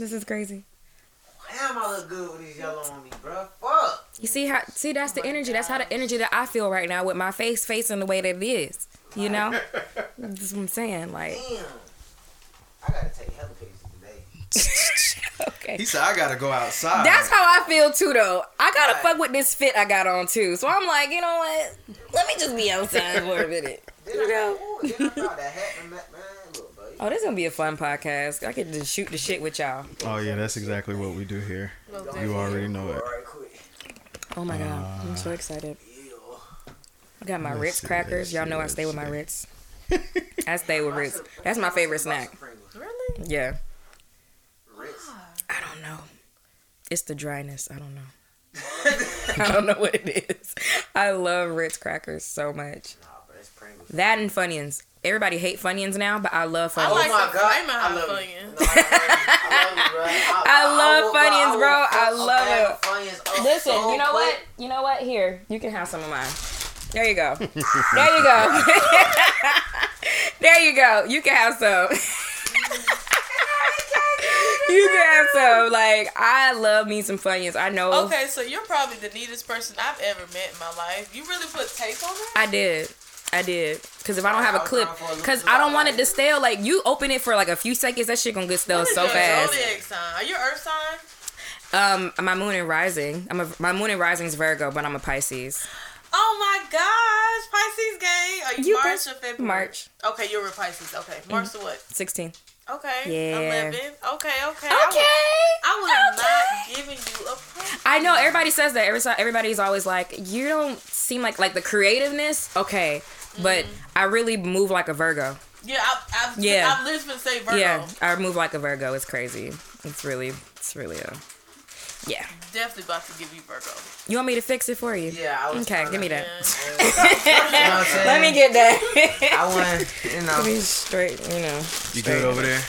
This is crazy. Damn, I look good with these yellow on me, bro. Fuck. You see how? See, that's the energy. That's how the energy that I feel right now with my face facing the way that it is. You know, that's what I'm saying. Like, Damn. I gotta take hella pictures today. okay. He said I gotta go outside. That's how I feel too, though. I gotta Right. fuck with this fit I got on too. So I'm like, you know what? Let me just be outside for a minute. Then You I, know? ooh, then I thought that hat and that man. Look, buddy. Oh, this is gonna be a fun podcast. I get to shoot the shit with y'all. Oh yeah, that's exactly what we do here. You already know it. Oh my god, uh, I'm so excited. I got my Ritz crackers. Y'all know I stay with my. Ritz. I stay with Ritz. That's my favorite snack. Really? Yeah. Ritz. I don't know. It's the dryness. I don't know. I don't know what it is. I love Ritz crackers so much. Nah, but it's Pringles. That and Funyuns. Everybody hate Funyuns now, but I love I Funyuns. like oh my god, I love Funyuns. you. No, I love you, bro. I, I love will- Funyuns, bro. I fuck love it. Funyuns Listen, so you know quick. what? You know what? Here, you can have some of mine. There you go. There you go. there you go. You can have some. you can have some. Like I love me some Funyuns. I know. Okay, so you're probably the neatest person I've ever met in my life. You really put tape on that? I did. I did. Cause if I don't have a clip, trying for a little cause I don't want it to stale. Like you open it for like a few seconds, that shit gonna get stale so fast. Zodiac sign? Are you Earth sign? Um, my moon and rising. I'm a my moon and rising is Virgo, but I'm a Pisces. Oh my gosh, Pisces gang. Are you, You March or February? March Okay, you're a Pisces. Okay, March to what? 16. Okay, Yeah. 11. Okay, okay. Okay. I would, I would Okay. not giving you a present. I know everybody says that. Every everybody's always like, you don't seem like like the creativeness. Okay, but I really move like a Virgo. Yeah, I, I've, Yeah. I've listened to say Virgo. Yeah, I move like a Virgo. It's crazy. It's really, it's really a, yeah. Definitely about to give you Virgo. You want me to fix it for you? Yeah, I was Okay, give me that. You know what I'm saying? Let me get that. I want, you know. Be straight, you know. You good over there?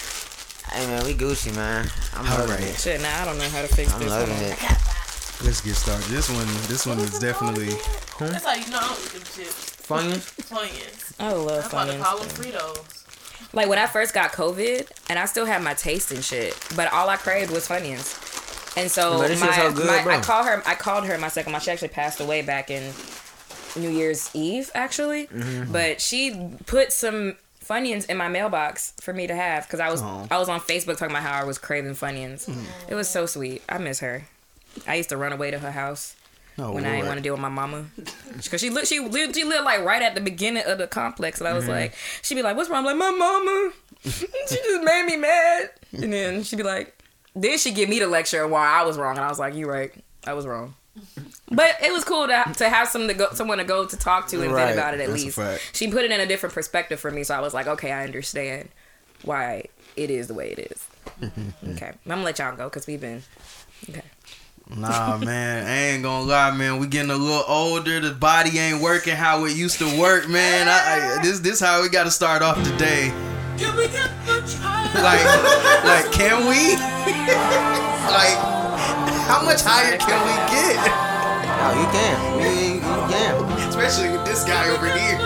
Hey man, we Gucci man. I'm All loving right. it. Shit, now I don't know how to fix I'm this. loving Hold it. Let's get started. This one, this one is definitely. That's how you know I don't eat them chips. Funyuns? Funyuns. I love I'm about to Funyuns. call them Fritos. Like when I first got COVID, and I still had my taste and shit, but all I craved was Funyuns. And so But my, so good, my. I called her. I called her my second. mom. She actually passed away back in New Year's Eve, actually. Mm-hmm. But she put some Funyuns in my mailbox for me to have because I was Aw. I was on Facebook talking about how I was craving Funyuns. Mm. It was so sweet. I miss her. I used to run away to her house Oh, when I didn't want to deal with my mama. Cause she lived, she lived, she lived like right at the beginning of the complex, and I was Mm-hmm. like, she'd be like, "What's wrong?" I'm like, "My mama, she just made me mad." And then she'd be like, then she'd give me the lecture on why I was wrong, and I was like, "You're right, I was wrong." But it was cool to to have some to go, someone to go to talk to and Right. vent about it at That's least. She put it in a different perspective for me, so I was like, okay, I understand why it is the way it is. okay, I'm gonna let y'all go because we've been okay. Nah, man, I ain't gonna lie, man. We getting a little older. The body ain't working how it used to work, man. I, I, this this how we got to start off the day. Can we get the child? Like, like, can we? like, how much higher can we get? No, you can. You, you can. Especially with this guy over here.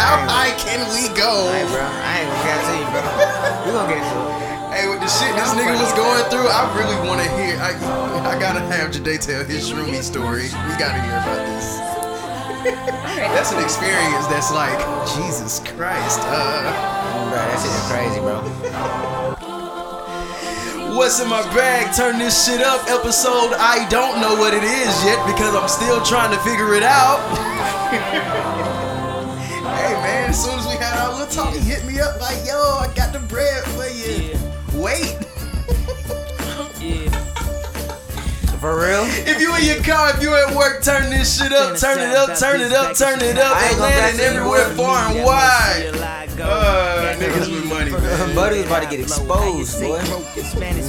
How high can we go? Hey, bro. I ain't gonna get to you, bro. We gonna get to it. Hey, with the shit this nigga was going through, I really want to hear. I, I gotta have Jade tell his shroomy story. We gotta hear about this. that's an experience that's like Jesus Christ. Uh, Bro, that shit is crazy, bro. what's in my bag? Turn this shit up. Episode I don't know what it is yet because I'm still trying to figure it out. hey man, as soon as we had our little talk, he hit me up like, "Yo, I got the bread for you." Wait. For real? If you in your car, if you at work, turn this shit up, turn it up, turn it up, turn it up. I ain't gonna Atlanta and to you, everywhere far and wide. Uh, niggas with money, man. Buddy was about to get exposed, boy.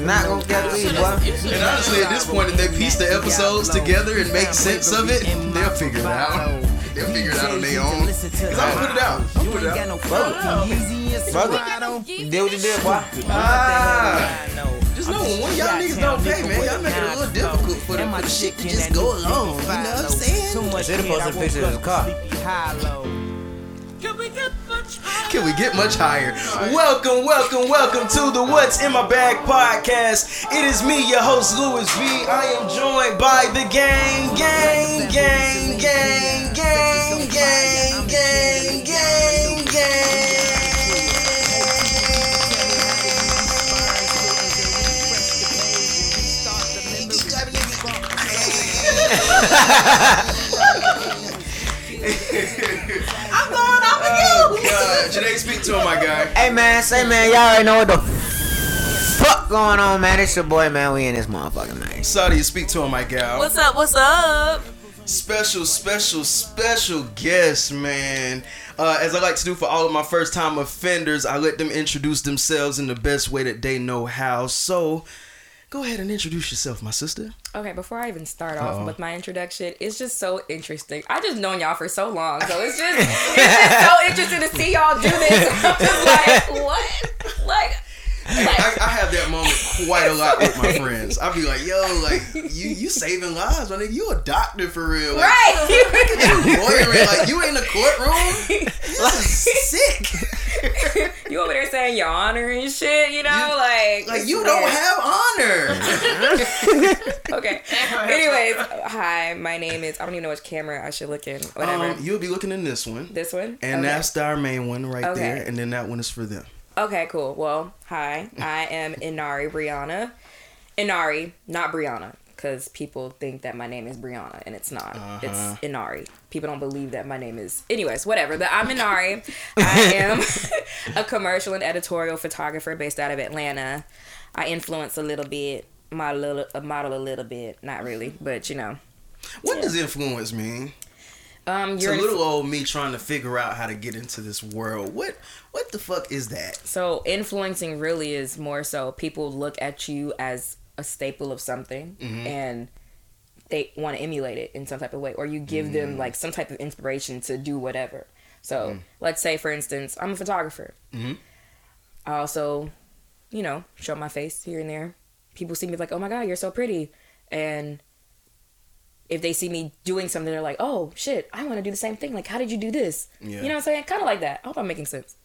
Not gonna get to boy. And honestly, at this point, if they piece the episodes together and make sense of it, they'll figure it out. They'll figure it out on their own. Cause I'm gonna put it out. I'm gonna put it out. Brother, you did what you did, boy. Ah. Just know when one of y'all niggas don't pay, man, y'all make it a little difficult for the, for the shit to just go along. You know what I'm saying? Should've posted a picture of his car. Can we get the Can we get much higher? Welcome, welcome, welcome to the What's in My Bag podcast. It is me, your host, Louis V. I am joined by the gang, gang, gang, gang, gang, gang, gang, gang, gang, I'm going off of you. Uh, Janae, speak to him, my guy. Hey man, say man, y'all already know what the fuck going on, man. It's your boy, man. We in this motherfucking man. Saudi, speak to him, my gal. What's up? What's up? special, special, special guest, man. Uh, as I like to do for all of my first time offenders, I let them introduce themselves in the best way that they know how. So, go ahead and introduce yourself, my sister. Okay, before I even start off Uh-oh. with my introduction, it's just so interesting. I just known y'all for so long, so it's just it's just so interesting to see y'all do this. I'm just like, what? Like, like I, I have that moment quite a lot with my friends. I'll be like, yo, like you you saving lives, my nigga. You a doctor for real. Like, right? You lawyering, like you in the courtroom. This is sick. you over there saying your honor and shit, you know, You- like Like you don't weird. have honor. Okay. Anyways, hi, my name is I don't even know which camera I should look in. Whatever. Um, you'll be looking in this one. this one. And okay. that's our main one right Okay. there. And then that one is for them. Okay, cool. Well, hi, I am Inari Brianna. Inari, not Brianna, because people think that my name is Brianna, and it's not. Uh-huh. It's Inari. People don't believe that my name is. Anyways, whatever. But I'm Inari. I am a commercial and editorial photographer based out of Atlanta. I influence a little bit, model, a little- uh, model a little bit, not really, but you know. What Yeah. does influence mean? Um, It's you're a little old me trying to figure out how to get into this world. What what the fuck is that? So influencing really is more so people look at you as a staple of something Mhm. and they want to emulate it in some type of way or you give Mm. them like some type of inspiration to do whatever. So let's say for instance, I'm a photographer. Mhm. I also, you know, show my face here and there. People see me like, "Oh my god, you're so pretty." And if they see me doing something, they're like, "Oh shit, I want to do the same thing." Like, how did you do this? Yeah. You know what I'm saying? Kind of like that. I hope I'm making sense.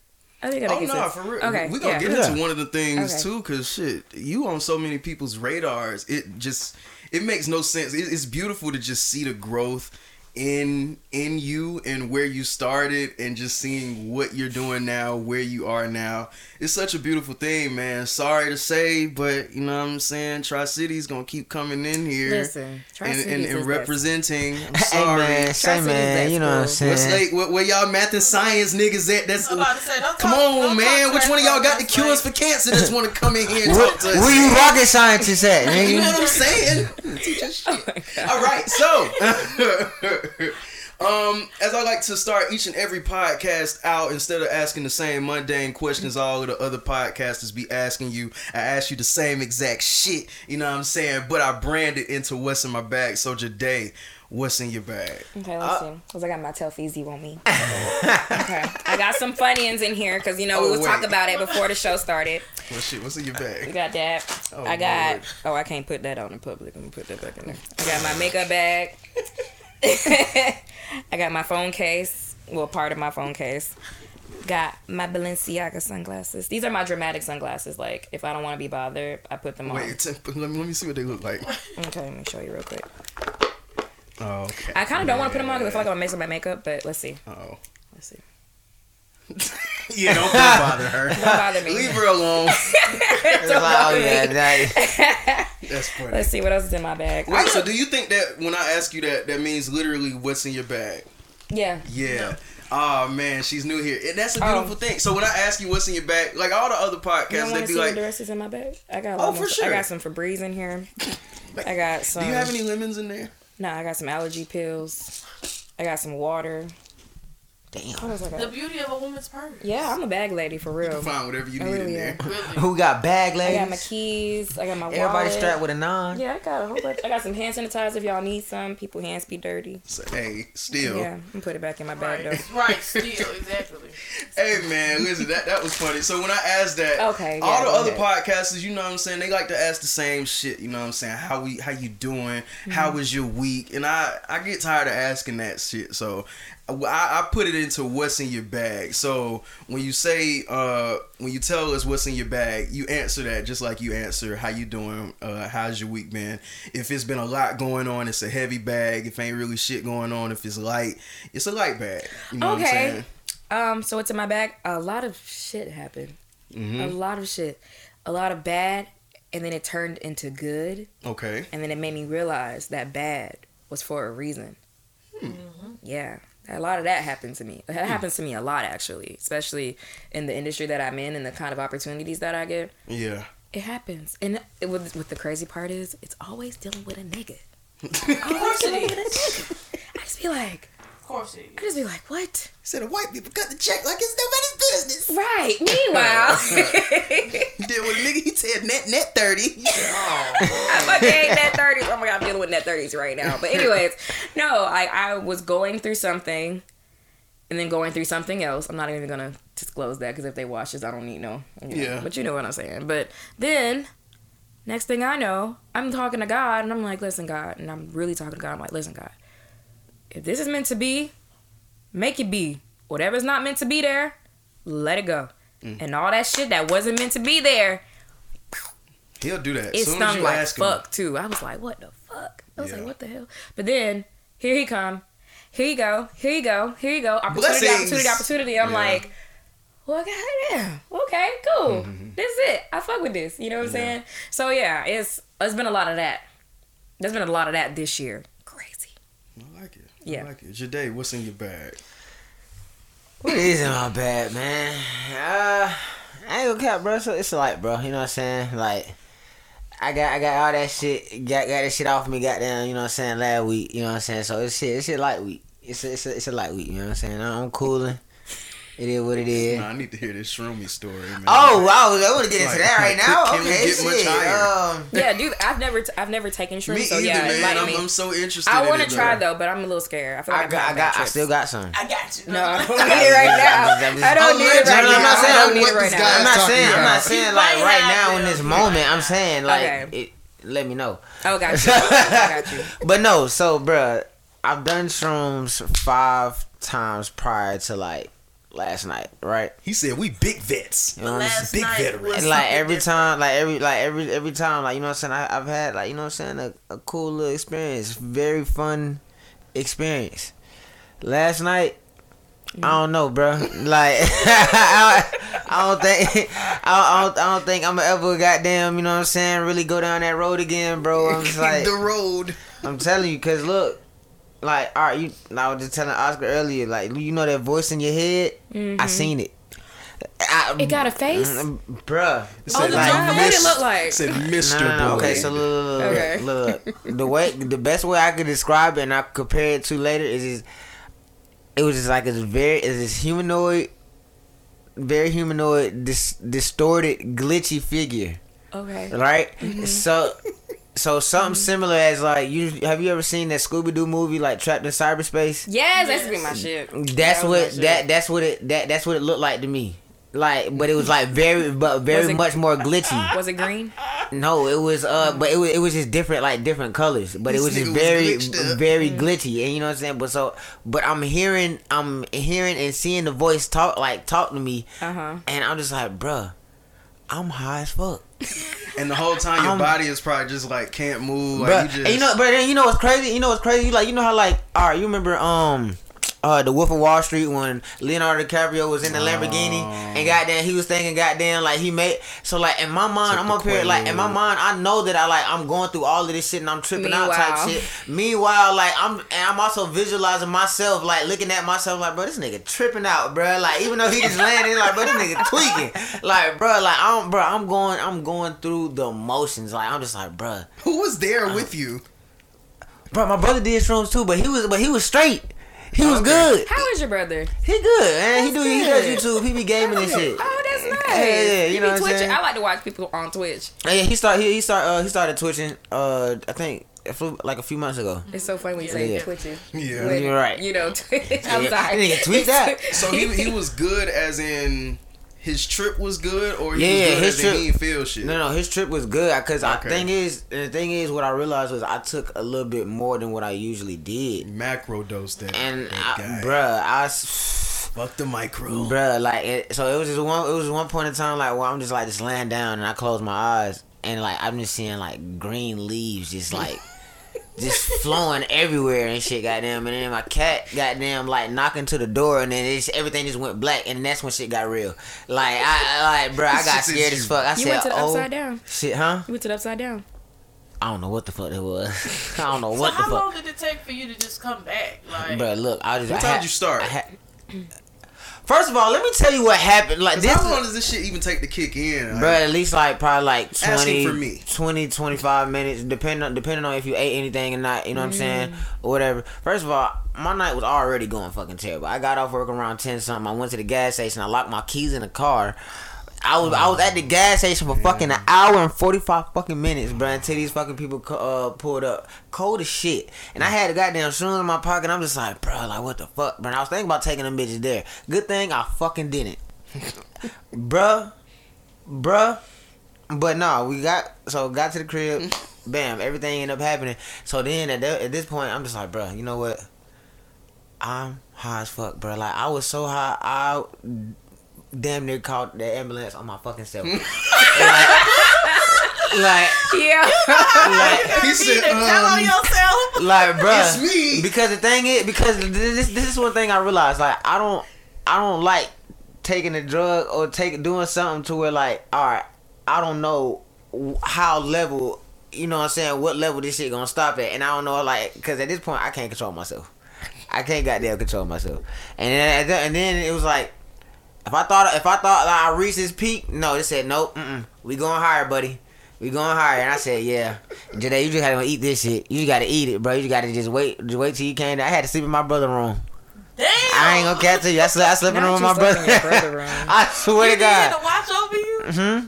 I think I'm Oh making no, sense. for real. Okay, we gonna yeah. get Yeah. into one of the things Okay. too, cause shit, you on so many people's radars. It just it makes no sense. It, it's beautiful to just see the growth in in you and where you started, and just seeing what you're doing now, where you are now. It's such a beautiful thing, man. Sorry to say, but you know what I'm saying. Tri Cities gonna keep coming in here. Listen, and, and, and representing. I'm Hey sorry. man, say man, you know what I'm saying. What's like where, where y'all math and science niggas at? That's I'm about to say, don't Come talk- on, don't man. talk Which one of y'all got the that cures for cancer that's want to come in here and talk to us? where you rocket scientists at, nigga? You know what I'm saying? Teach us oh shit. All right, so um, as I like to start each and every podcast out, instead of asking the same mundane questions all of the other podcasters be asking you, I ask you the same exact shit. You know what I'm saying? But I brand it into what's in my bag. So today, what's in your bag? Okay, let's see. Cause I got my Telfeezy on me. okay, I got some Funyuns in here because you know we Oh, was wait. talk about it before the show started. What shit? What's in your bag? bag? got that. Oh, I got. Lord. Oh, I can't put that out in public. Let me put that back in there. I got my makeup bag. I got my phone case. Well, part of my phone case. Got my Balenciaga sunglasses. These are my dramatic sunglasses. Like, if I don't want to be bothered, I put them on. Wait, let me let me see what they look like. Okay, let me show you real quick. Oh, okay. I kind of don't want to put them on because I feel like I'm gonna mess up my makeup. But let's see. Oh. Let's see. Yeah, don't, don't bother her. Don't bother me. Leave her alone. It's like, oh yeah, that, That's funny. Let's see what else is in my bag. Wait, so do you think that when I ask you that, that means literally what's in your bag? Yeah. Yeah. Oh man, she's new here, and that's a Oh. beautiful thing. So when I ask you what's in your bag, like all the other podcasts, don't want they to be see what like, the rest is in my bag? I got. a Oh, for sure. I got some Febreze in here. I got some. "Do you have any lemons in there?" No, I got some allergy pills. I got some water. Damn. What else I The beauty of a woman's purse. Yeah, I'm a bag lady for real. Find whatever you I need in really there. Really. Who got bag ladies? I got my keys. I got my Everybody wallet. strapped with a nine. Yeah, I got a whole bunch. I got some hand sanitizer if y'all need some. People hands be dirty. So, hey, still, Yeah, I'm gonna put it back in my bag Right. though. right. Still, exactly. hey man, listen, that that was funny. So when I asked that, Okay, all the other ahead. podcasters, you know what I'm saying, they like to ask the same shit. You know what I'm saying? How we, how you doing? How Mm-hmm. was your week? And I, I get tired of asking that shit. So I, I put it into what's in your bag. So when you say, uh, when you tell us what's in your bag, you answer that just like you answer how you doing, uh, how's your week been. If it's been a lot going on, it's a heavy bag. If ain't really shit going on, if it's light, it's a light bag. You know what I'm Okay. Um, so it's in my bag. A lot of shit happened. Mm-hmm. A lot of shit. A lot of bad, and then it turned into good, Okay. and then it made me realize that bad was for a reason. Hmm. Yeah. A lot of that happened to me. It hmm. happens to me a lot, actually, especially in the industry that I'm in and the kind of opportunities that I get. Yeah. It happens, and it, what, what the crazy part is, it's always dealing with a nigga. always dealing with a nigga. I just be like, Of course it I just be like, what? Said the white people cut the check like it's nobody's business. Right. Meanwhile, You deal with a nigga, he said net net thirty. I fucking hate net thirties. Oh my god, I'm dealing with net thirties right now. But anyways, no, I I was going through something, and then going through something else. I'm not even gonna disclose that because if they watch this, I don't need no. you know. Yeah. But you know what I'm saying. But then, next thing I know, I'm talking to God, and I'm like, listen, God, and I'm really talking to God. I'm like, listen, God, if this is meant to be, make it be. Whatever's not meant to be there, let it go. Mm. And all that shit that wasn't meant to be there, He'll do that. it Soon stung like ask him. fuck too. I was like, what the fuck? I was Yeah. like, what the hell? But then here he come. Here you go. Here you go. Here you go. Opportunity, Blessings. opportunity, opportunity. I'm Yeah. like, well, goddamn. Okay, cool. This is it. I fuck with this. You know what I'm saying? So yeah, it's it's been a lot of that. There's been a lot of that this year. Crazy. Like it. Yeah. I like it. Jade, what's in your bag? What is in my bag, man? Uh, I ain't gonna cap, bro. So it's a light, bro. You know what I'm saying? Like, I got I got all that shit. Got got that shit off me. Goddamn, you know what I'm saying? Last week, you know what I'm saying? So it's shit. It's shit light week. It's a, it's a, it's a light week. You know what I'm saying? I'm cooling. It is what it is. Nah, I need to hear this shroomy story, man. Oh wow! I want to get into Like, that right now. can we okay, get shit. higher? Um, Yeah, dude. I've never t- I've never taken shrooms. me so either, yeah, man. I'm, me. I'm so interested. I want want to try though, but I'm a little scared. I feel like I I've got, I got, I still got some. I got you. No, I don't need it right now. I don't need it right now. I'm not saying I don't need it right now. I'm not saying. I'm not saying like right now in this moment. I'm saying like Let me know. Oh, got you. I got you. But no, so bruh, I've done shrooms five times prior to like last night, right? He said we big vets. You know Last Big night veteran. was And like every different. time, like every, like every, every time, like you know what I'm saying. I, I've had like you know what I'm saying a, a cool little experience, very fun experience. Last night, I don't know, bro. Like I, I don't think, I, I don't, I don't think I'm ever goddamn, you know what I'm saying, really go down that road again, bro. I'm just like, the road. I'm telling you, cause look, like, all right, you. I was just telling Oscar earlier, like, you know that voice in your head. I seen it. I, It got a face? Mm, bruh. It Oh, the like, Joker? What did it look like? Said No, Mr. no, no. Boy. Okay, so look, look, look, Okay. look, look. The way, the best way I could describe it, and I compare it to later, is just, it was just like this very, it's this humanoid, very humanoid, dis, distorted, glitchy figure. Okay. right? So, so something similar as like you have you ever seen that Scooby Doo movie like Trapped in Cyberspace? Yes, that's be my shit. That's That what my shit. that that's what it that that's what it looked like to me. Like, but it was like very, but very it- much more glitchy. Was it green? No, it was uh, but it was it was just different, like different colors. But it was just nigga was very, up. very glitchy, and you know what I'm saying. But so, but I'm hearing, I'm hearing and seeing the voice talk, like talk to me, Uh huh. and I'm just like, bruh, I'm high as fuck. And the whole time your I'm- body is probably just like can't move. Like Bruh, you just. you know, but you know what's crazy? You know what's crazy? You like, you know how like, all right, you remember um, uh, the Wolf of Wall Street when Leonardo DiCaprio was in the Lamborghini Oh. and goddamn he was thinking goddamn like he made so like in my mind Took I'm the up here like in my mind I know that I like I'm going through all of this shit and I'm tripping out type shit. Meanwhile, like I'm and I'm also visualizing myself like looking at myself like bro this nigga tripping out, bro. Like even though he just landed like bro this nigga tweaking. Like bro, like I'm bro I'm going I'm going through the motions. Like I'm just like bro. Who was Uh, there with you? Bro, my brother did shrooms too, but he was but he was straight. He was Okay. good. How is your brother? He good, man. He That's do he does YouTube. He be gaming and shit. Oh, that's nice. Yeah, yeah, you He know be what I'm twitching. saying? I like to watch people on Twitch. Yeah, he start he, he start uh, he started twitching. Uh, I think like a few months ago. It's so funny when you say Yeah. twitching. Yeah. When, You're right. You know, Twitch. I'm Yeah. sorry. Nigga, tweet that. So he he was good as in his trip was good, or he Yeah, was good his trip- he didn't feel shit. No, no, his trip was good because Okay. the thing is, the thing is, what I realized was I took a little bit more than what I usually did, Macro dose that, and that I, guy. bruh, I. Fuck the micro. Bruh, like it, so it was just one. It was one point in time like where I'm just like just laying down and I close my eyes and like I'm just seeing like green leaves just like just flowing everywhere and shit. Goddamn, and then my cat goddamn like knocking to the door and then it's, everything just went black and that's when shit got real. Like I I- like bro, I got scared as fuck. I You said, went to the oh upside down. shit, huh? You went to the upside down. I don't know what the fuck it was. I don't know So what the how fuck. long did it take for you to just come back? Like, Bruh, look, I just. What I time had- did you start? I had- First of all, let me tell you what happened. Like this, how long does this shit even take to kick in? Like, Bro, at least like probably like 20, for me. 20 25 minutes, depending on depending on if you ate anything or not. You know what I'm mm. saying, or whatever. First of all, my night was already going fucking terrible. I got off work around ten something. I went to the gas station. I locked my keys in the car. I was I was at the gas station for fucking an hour and forty five fucking minutes, bro. Until these fucking people uh, pulled up, cold as shit. And I had a goddamn shoe in my pocket. I'm just like, bro, like what the fuck, bro. And I was thinking about taking them bitches there. Good thing I fucking didn't, bruh, bruh. But no, we got so got to the crib, bam, everything ended up happening. So then at, that, at this point, I'm just like, bro, you know what? I'm high as fuck, bro. Like I was so high, I damn near called the ambulance on my fucking self. like, like, Yeah. like, he said, tell on um, yourself. like, bro. It's me. Because the thing is, because this this is one thing I realized. Like, I don't, I don't like taking a drug or take doing something to where like, all right, I don't know how level. You know what I'm saying? What level this shit gonna stop at? And I don't know, like, because at this point, I can't control myself. I can't goddamn control myself. And then, and then it was like, if I thought, if I thought like, I reached this peak, no, they said nope. Mm-mm, we going higher, buddy. We going higher. And I said, yeah. Today you just gotta eat this shit. You just gotta eat it, bro. You just gotta just wait, just wait till you came. down. I had to sleep in my brother's room. Damn. I ain't gonna catch you. I slept, I slept in the room with my brother. slept in your brother room. I swear You to God. need to watch over you. Hmm.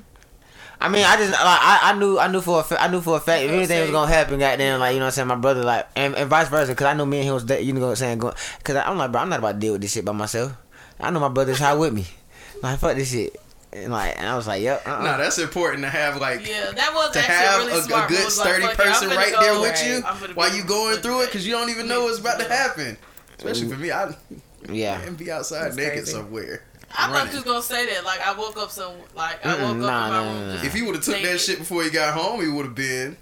I mean, I just like I, I knew I knew for a fa- I knew for a fact if anything was gonna happen, goddamn, like you know what I'm saying, my brother like and, and vice versa, cause I know me and him was that you know what I'm saying, going, cause I'm like, bro, I'm not about to deal with this shit by myself. I know my brother's high with me. Like fuck this shit, and like and I was like, yep. Uh-uh. No, that's important to have like Yeah, that was to actually have really a, smart. a good move. Like, sturdy fuck person right go. there with Right. you while be you going through it because you don't even know what's about to happen. Especially for me, I yeah. and be outside That's naked crazy. somewhere. I thought running. you was gonna say that. Like I woke up some, like I Mm-mm, woke up nah, in my nah, room. nah, just If he would have took that shit before he got home, he would have been.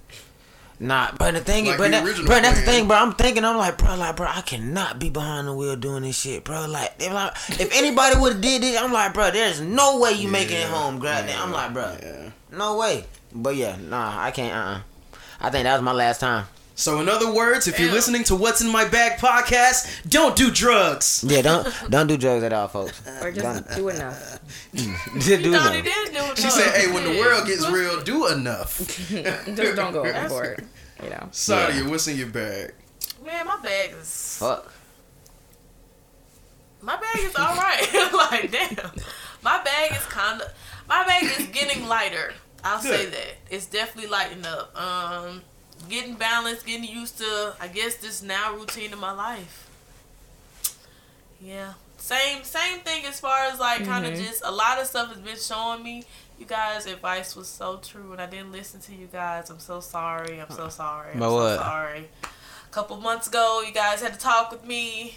Nah, but the thing, Like but, the that, bro, that's the thing, bro. I'm thinking, I'm like, bro, like, bro, I cannot be behind the wheel doing this shit, bro. Like, if, like, if anybody would have did this, I'm like, bro, there's no way you making it home, goddamn. yeah, I'm like, bro, yeah. no way. But yeah, nah, I can't. Uh, uh I think that was my last time. So in other words, if you're listening to What's in My Bag podcast, don't do drugs. Yeah, don't don't do drugs at all, folks. Or just do enough. Just do thought he them. did do it. She said, "Hey, when the world gets real, do enough." Just don't go overboard. You know. Sadia, what's in your bag? man, my bag is Fuck. my bag is all right. like damn, my bag is kind of my bag is getting lighter. I'll say that it's definitely lighting up. Um, getting balanced, getting used to I guess this now routine of my life. Yeah, same same thing as far as like kind of mm-hmm. just a lot of stuff has been showing me. You guys' advice was so true, and I didn't listen to you guys. I'm so sorry. I'm so sorry. I'm About so what? sorry. A couple months ago, you guys had to talk with me.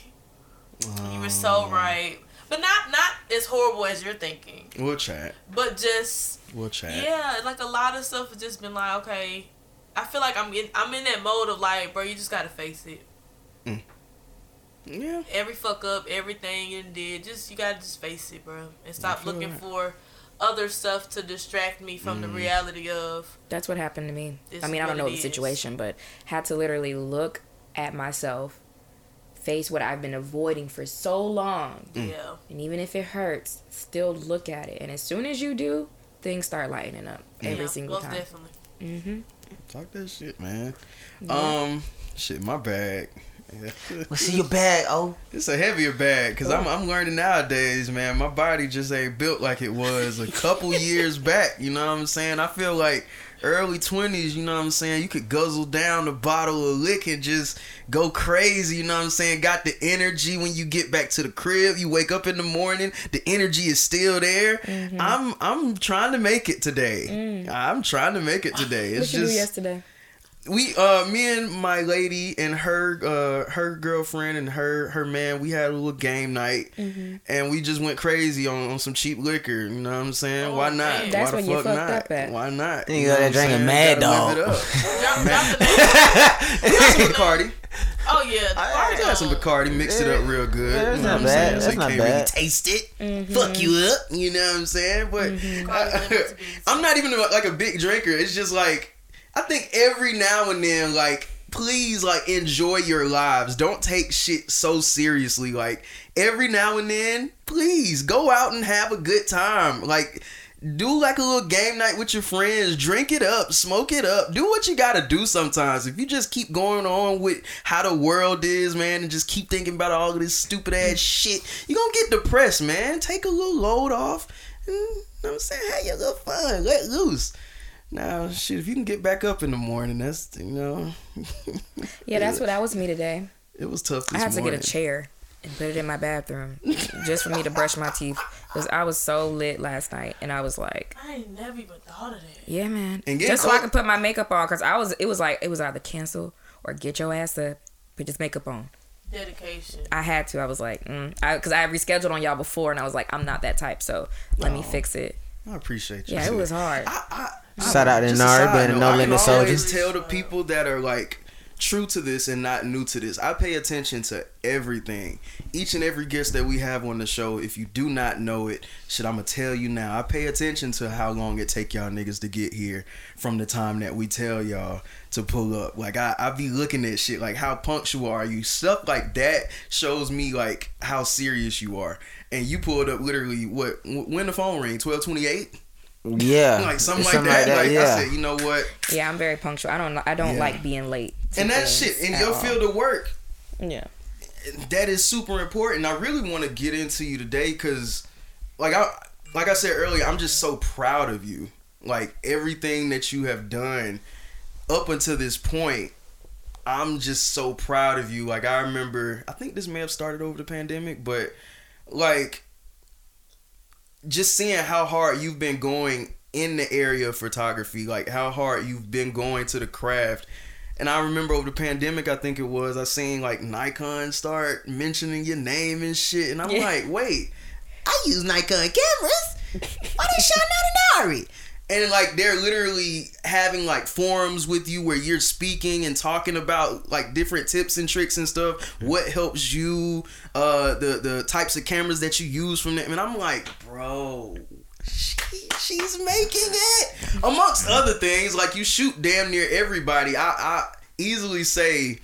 You were so um. right, but not not as horrible as you're thinking. We'll chat. But just We'll chat. yeah, like a lot of stuff has just been like okay. I feel like I'm in I'm in that mode of like, bro, you just gotta face it. Mm. Yeah. Every fuck up, everything you did, just you gotta just face it, bro, and stop looking that. for other stuff to distract me from the mm. reality of That's what happened to me. I mean, I don't know the is. situation, but had to literally look at myself, face what I've been avoiding for so long, mm. yeah. and even if it hurts, still look at it. And as soon as you do, things start lightening up every yeah, single most time. definitely. Mm-hmm. Talk that shit, man. Um, shit, my bag. What's in your bag, oh? It's a heavier bag because I'm I'm learning nowadays, man. My body just ain't built like it was a couple years back. You know what I'm saying? I feel like early twenties, you know what I'm saying? You could guzzle down a bottle of liquor and just go crazy, you know what I'm saying? Got the energy when you get back to the crib, you wake up in the morning, the energy is still there. Mm-hmm. I'm I'm trying to make it today. I'm trying to make it today. It's Mm. What you do just yesterday? We uh me and my lady and her uh her girlfriend and her her man we had a little game night Mm-hmm. and we just went crazy on, on some cheap liquor you know what i'm saying Oh, why not man. That's why the when you fuck fucked not up at. why not You know go what there drinking? Mad Gotta Dog. it up. Drop, drop the name. we got some bacardi Oh yeah, the I party got some dog. bacardi mixed it up real good Yeah, that's you know not what I'm saying? bad. so That's you not can't really bad. taste it Mm-hmm. fuck you up you know what i'm saying but I, i'm not even like a big drinker it's just like I think every now and then, like, please, like, enjoy your lives. Don't take shit so seriously. Like, every now and then, please go out and have a good time. Like, do like a little game night with your friends. Drink it up, smoke it up. Do what you gotta do sometimes. If you just keep going on with how the world is, man, and just keep thinking about all of this stupid ass shit, you're gonna get depressed, man. Take a little load off. And, you know I'm saying? Have your little fun. Let loose. Now, shit, if you can get back up in the morning, that's you know, Yeah, that's what that was me today. it was tough. This I had to morning. get a chair and put it in my bathroom just for me to brush my teeth because I was so lit last night and I was like, I ain't never even thought of that. yeah, man, And getting just so I could put my makeup on because I was it was like it was either cancel or get your ass up, put this makeup on. Dedication. I had to. I was like, mm. I because I rescheduled on y'all before and I was like, I'm not that type, so let me fix it. I appreciate you. Yeah, it was hard. Shout out to Just a Nari, side but note, no I can limit always tell the people that are like true to this and not new to this. I pay attention to everything. Each and every guest that we have on the show, if you do not know it, shit, I'ma tell you now. I pay attention to how long it take y'all niggas to get here from the time that we tell y'all to pull up. Like I, I be looking at shit like how punctual are you? Stuff like that shows me like how serious you are. And you pulled up literally what when the phone ring? Twelve twenty eight? Yeah, Like something, It's like that. Like, yeah. I said, you know what? yeah, I'm very punctual. I don't. I don't Yeah. like being late. and that shit in at your all. field of work Yeah. that is super important i really want to get into you today because like i like i said earlier i'm just so proud of you like everything that you have done up until this point i'm just so proud of you like i remember i think this may have started over the pandemic but like just seeing how hard you've been going in the area of photography, like how hard you've been going to the craft. And I remember over the pandemic, I think it was, I seen like Nikon start mentioning your name and shit. And I'm Yeah. like, wait, I use Nikon cameras. Why they shouting out Inari? And like they're literally having like forums with you where you're speaking and talking about like different tips and tricks and stuff. What helps you, uh, the the types of cameras that you use from them. And I'm like, bro, she, she's making it. Amongst other things, like you shoot damn near everybody. I I easily say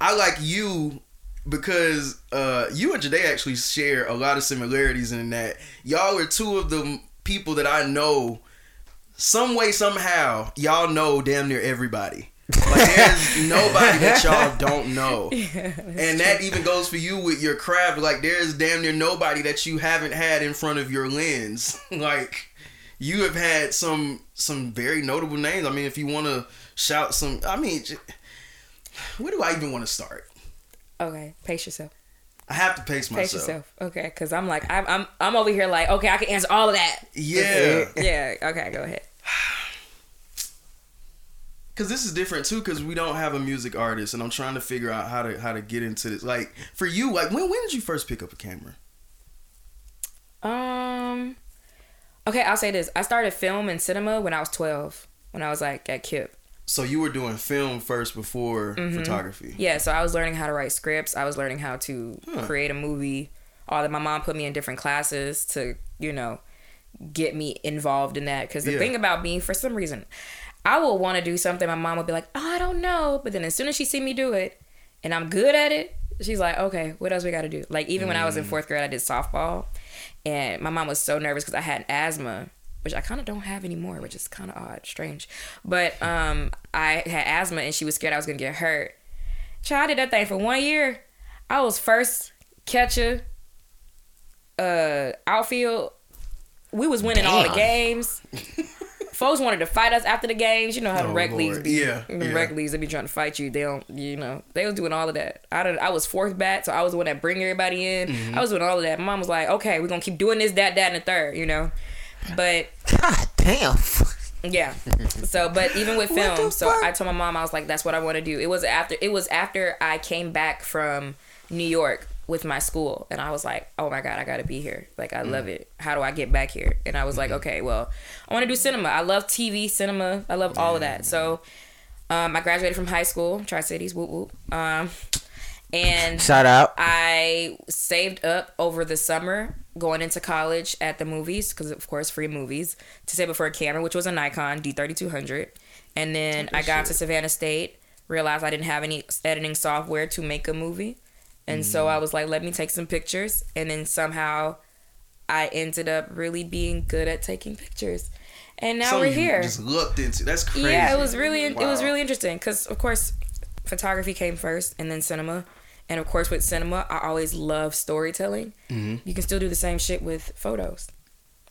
I like you because uh, you and Jade actually share a lot of similarities in that y'all are two of the people that I know some way somehow y'all know damn near everybody. Like there's nobody that y'all don't know. and that even goes for you with your craft. Like there's damn near nobody that you haven't had in front of your lens. like you have had some some very notable names. I mean, if you want to shout some, I mean, where do I even want to start? Okay. Pace yourself. I have to pace Pace myself. yourself. Okay. Because I'm like I'm I'm I'm over here like okay I can answer all of that. Yeah, Yeah. Okay. Go ahead. because this is different too. Because we don't have a music artist, and I'm trying to figure out how to how to get into this. Like for you, like when when did you first pick up a camera? Um. Okay, I'll say this. I started film and cinema when I was 12. When I was like at KIPP. So you were doing film first before mm-hmm. photography. Yeah, so I was learning how to write scripts. I was learning how to Huh. create a movie. All that my mom put me in different classes to, you know, get me involved in that. Because the Yeah. thing about me, for some reason, I will want to do something. My mom will be like, "Oh, I don't know," but then as soon as she see me do it, and I'm good at it, she's like, "Okay, what else we got to do?" Like even when I was in mm. fourth grade, I did softball, and my mom was so nervous because I had asthma. Which I kind of don't have anymore, which is kind of odd, strange. But um, I had asthma, and she was scared I was gonna get hurt. Child, I did that thing for one year. I was first catcher, uh, outfield. We was winning all the games. folks wanted to fight us after the games. You know how the Oh, rec leagues be. Yeah, the yeah. rec leagues they be trying to fight you. They don't. You know they was doing all of that. I don't, I was fourth bat, so I was the one that bring everybody in. Mm-hmm. I was doing all of that. My mom was like, okay, we're gonna keep doing this, that, that, and the third. You know, but God damn. yeah. So, but even with film, so fuck? I told my mom I was like, "That's what I want to do." It was after it was after I came back from New York with my school, and I was like, "Oh my god, I got to be here! Like, I love it. How do I get back here?" And I was like, "Okay, well, I want to do cinema. I love TV, cinema. I love all of that." So, um, I graduated from high school, Tri Cities, whoop whoop. Um, and Shout out. I saved up over the summer going into college at the movies because of course free movies to save up for a camera which was a Nikon D3200 and then I got to Savannah State realized I didn't have any editing software to make a movie and so mm. I was like let me take some pictures and then somehow I ended up really being good at taking pictures and now we're you here Just looked into. That's crazy. yeah, it was really it was really interesting because of course photography came first and then cinema. And of course with cinema, I always love storytelling. Mm-hmm. You can still do the same shit with photos.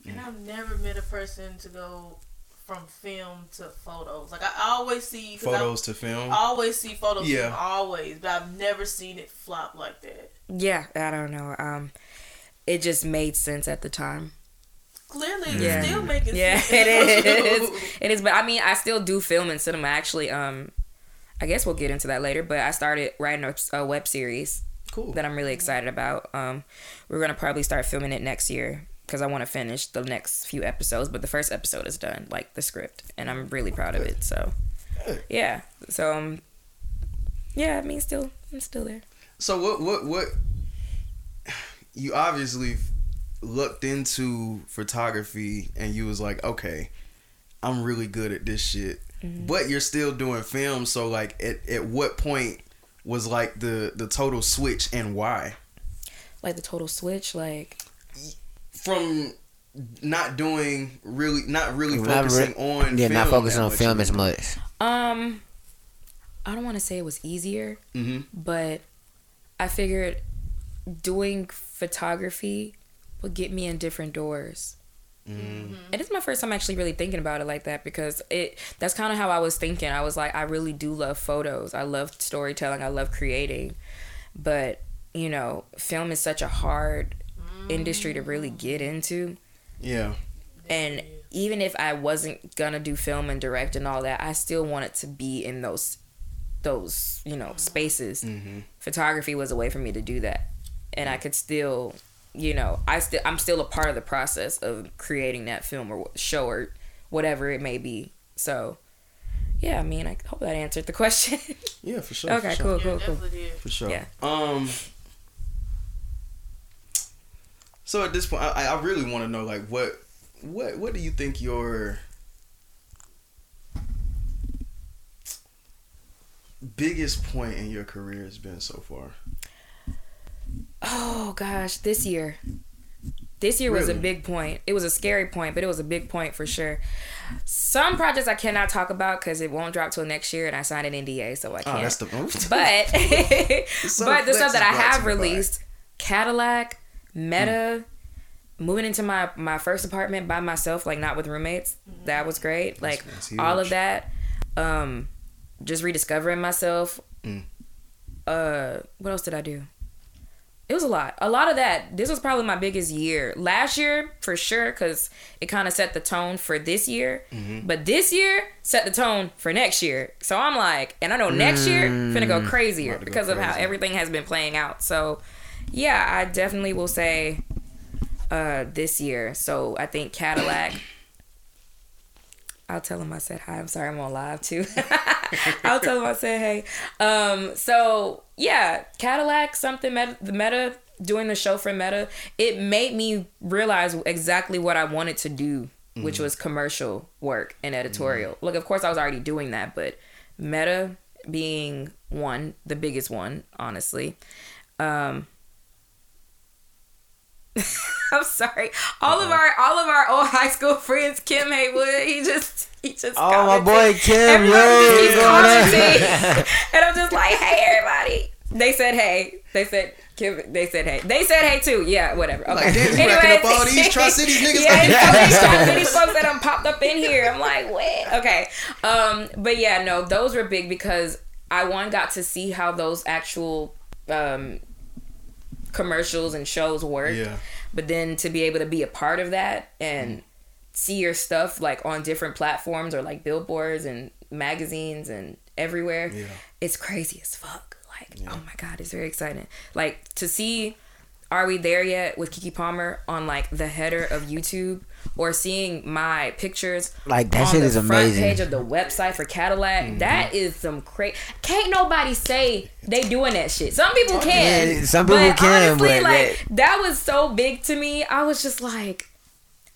And I've never met a person to go from film to photos. Like I always see 'cause I- photos to film. I always see photos. Yeah. Yeah. Always, but I've never seen it flop like that. Yeah, I don't know. Um it just made sense at the time. Clearly, Yeah. it's still making Yeah, sense. it is. It is, but I mean, I still do film and cinema. Actually, um, I guess we'll get into that later. But I started writing a, a web series cool. that I'm really excited about. Um, we're gonna probably start filming it next year because I want to finish the next few episodes. But the first episode is done, like the script, and I'm really proud of it. So, yeah. So, um, yeah. I mean, still, I'm still there. So what what what you obviously looked into photography and you was like, okay, I'm really good at this shit. Mm-hmm. But you're still doing film, so like at, at what point was like the the total switch and why? Like the total switch, like From not doing really not really Not focusing re- on Yeah, film not focusing on much film as much. um, I don't want to say it was easier. Mm-hmm. but I figured doing photography would get me in different doors. Mm-hmm. And it's my first time actually really thinking about it like that because it that's kind of how I was thinking. I was like I really do love photos. I love storytelling. I love creating. But, you know, film is such a hard industry to really mm. get into Yeah. and even if I wasn't gonna do film and direct and all that, I still wanted to be in those those you know mm-hmm. spaces. Mm-hmm. Photography was a way for me to do that, and I could still, you know, I still I'm still a part of the process of creating that film or show or whatever it may be. So, yeah, I mean, I hope that answered the question. Yeah, for sure. okay, for sure. cool, Yeah, cool, cool. definitely. For sure. Yeah. Um. So at this point, I, I really want to know, like, what, what, what do you think your biggest point in your career has been so far? Oh gosh, this year. This year was a big point. It was a scary point, but it was a big point for sure. Some projects I cannot talk about because it won't drop till next year, and I signed an NDA, so I Oh, can't. Oh, that's the. but Some but the stuff that I have to by- released, Cadillac, Meta, moving into my my first apartment by myself, like not with roommates, that was great. Like that's all of that, um, just rediscovering myself. Mm. Uh, what else did I do? It was a lot. A lot of that. This was probably my biggest year. Last year, for sure, because it kind of set the tone for this year. Mm-hmm. But this year set the tone for next year. So I'm like, and I know next year finna go crazier Mm. To go because of how everything has been playing out. So yeah, I definitely will say uh this year. So I think Cadillac. I'll tell him I said hi. I'm sorry, I'm on live too. I'll tell him I said hey. Um, so yeah, Cadillac, something meta, the meta doing the show for Meta, it made me realize exactly what I wanted to do, which was commercial work and editorial. Look, of course, I was already doing that, but Meta being one, the biggest one, honestly. Um, I'm sorry. All of our all of our old high school friends, Kim Haywood, he just he just Oh, my boy Kim, yo, you and I'm just like, hey everybody. They said hey. They said Kim, they said hey. They said hey too. Yeah, whatever. Okay. Like, damn, you up all these Tri Cities niggas. yeah, these Tri Cities folks that I'm popped up in here. I'm like, what? Okay. Um, but yeah, no, those were big because I one got to see how those actual um commercials and shows work. Yeah. But then to be able to be a part of that and mm. see your stuff like on different platforms or like billboards and magazines and everywhere, Yeah. it's crazy as fuck. Like, oh my god, it's very exciting. Like to see Are We There Yet with Keke Palmer on like the header of YouTube or seeing my pictures Like, that on shit the is front amazing. page of the website for Cadillac. Mm-hmm. that is some crazy. Can't nobody say they doing that shit. Some people can. Yeah, some people but can, Honestly, but like that was so big to me. I was just like,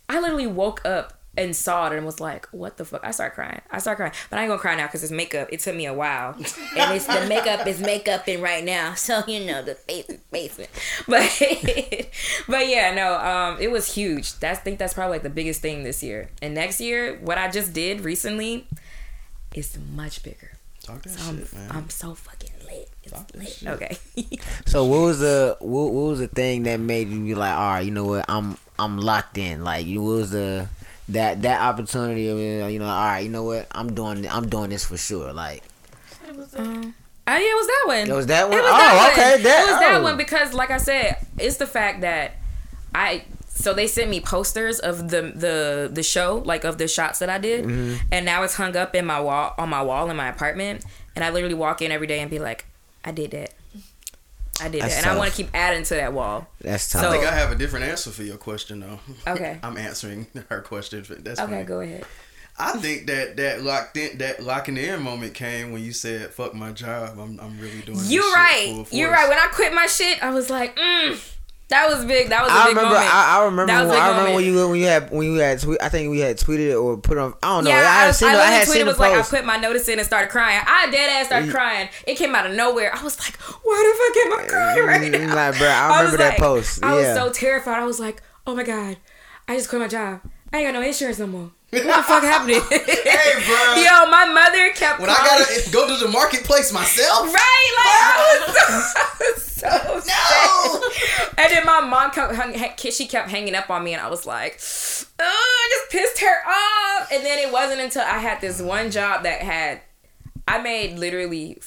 I literally woke up and saw it and was like, what the fuck? I start crying. I start crying. But I ain't gonna cry now because it's makeup. It took me a while. and it's the makeup is makeup in right now. So you know the face is facing. But but yeah, no, um, it was huge. That's I think that's probably like the biggest thing this year. And next year, what I just did recently is much bigger. Talk that So I'm, shit, man. I'm so fucking lit. It's lit. Okay. So what was the what, what was the thing that made you be like, all right, you know what, I'm I'm locked in. Like, you what was the that that opportunity of you know, all right, you know what, I'm doing I'm doing this for sure. Like, Oh yeah, it was that one. It was that one? Was Oh, that okay, One. that- it was that oh. one because, like I said, it's the fact that I. So they sent me posters of the the the show, like of the shots that I did, Mm-hmm. and now it's hung up in my wall on my wall in my apartment. And I literally walk in every day and be like, I did that. I did That's that, and I want to keep adding to that wall. that's So- tough. I think I have a different answer for your question though. Okay. I'm answering her question. That's Okay, fine. go ahead. I think that that locked in that locking in moment came when you said "fuck my job." I'm I'm really doing. You're shit right. full You're right. When I quit my shit, I was like, mm, that was big. That was a I big remember. moment. I, I remember. Was When, I remember when you when you had when you had tweet. I think we had tweeted or put on. I don't know. Yeah, I, I, had seen. I, the- I had seen tweeted the was like I put my notice in and started crying. I dead ass started crying. It came out of nowhere. I was like, why the fuck am I crying right Mm, now? like, bruh, I was remember that like- post. I was so terrified. I was like, oh my god, I just quit my job. I ain't got no insurance no more. What the fuck happening? Hey, bro. Yo, my mother kept When I gotta go to the marketplace myself. Right, like I was so, I was so sad. And then my mom kept hung, she kept hanging up on me, and I was like, oh, I just pissed her off. And then it wasn't until I had this one job that had, I made literally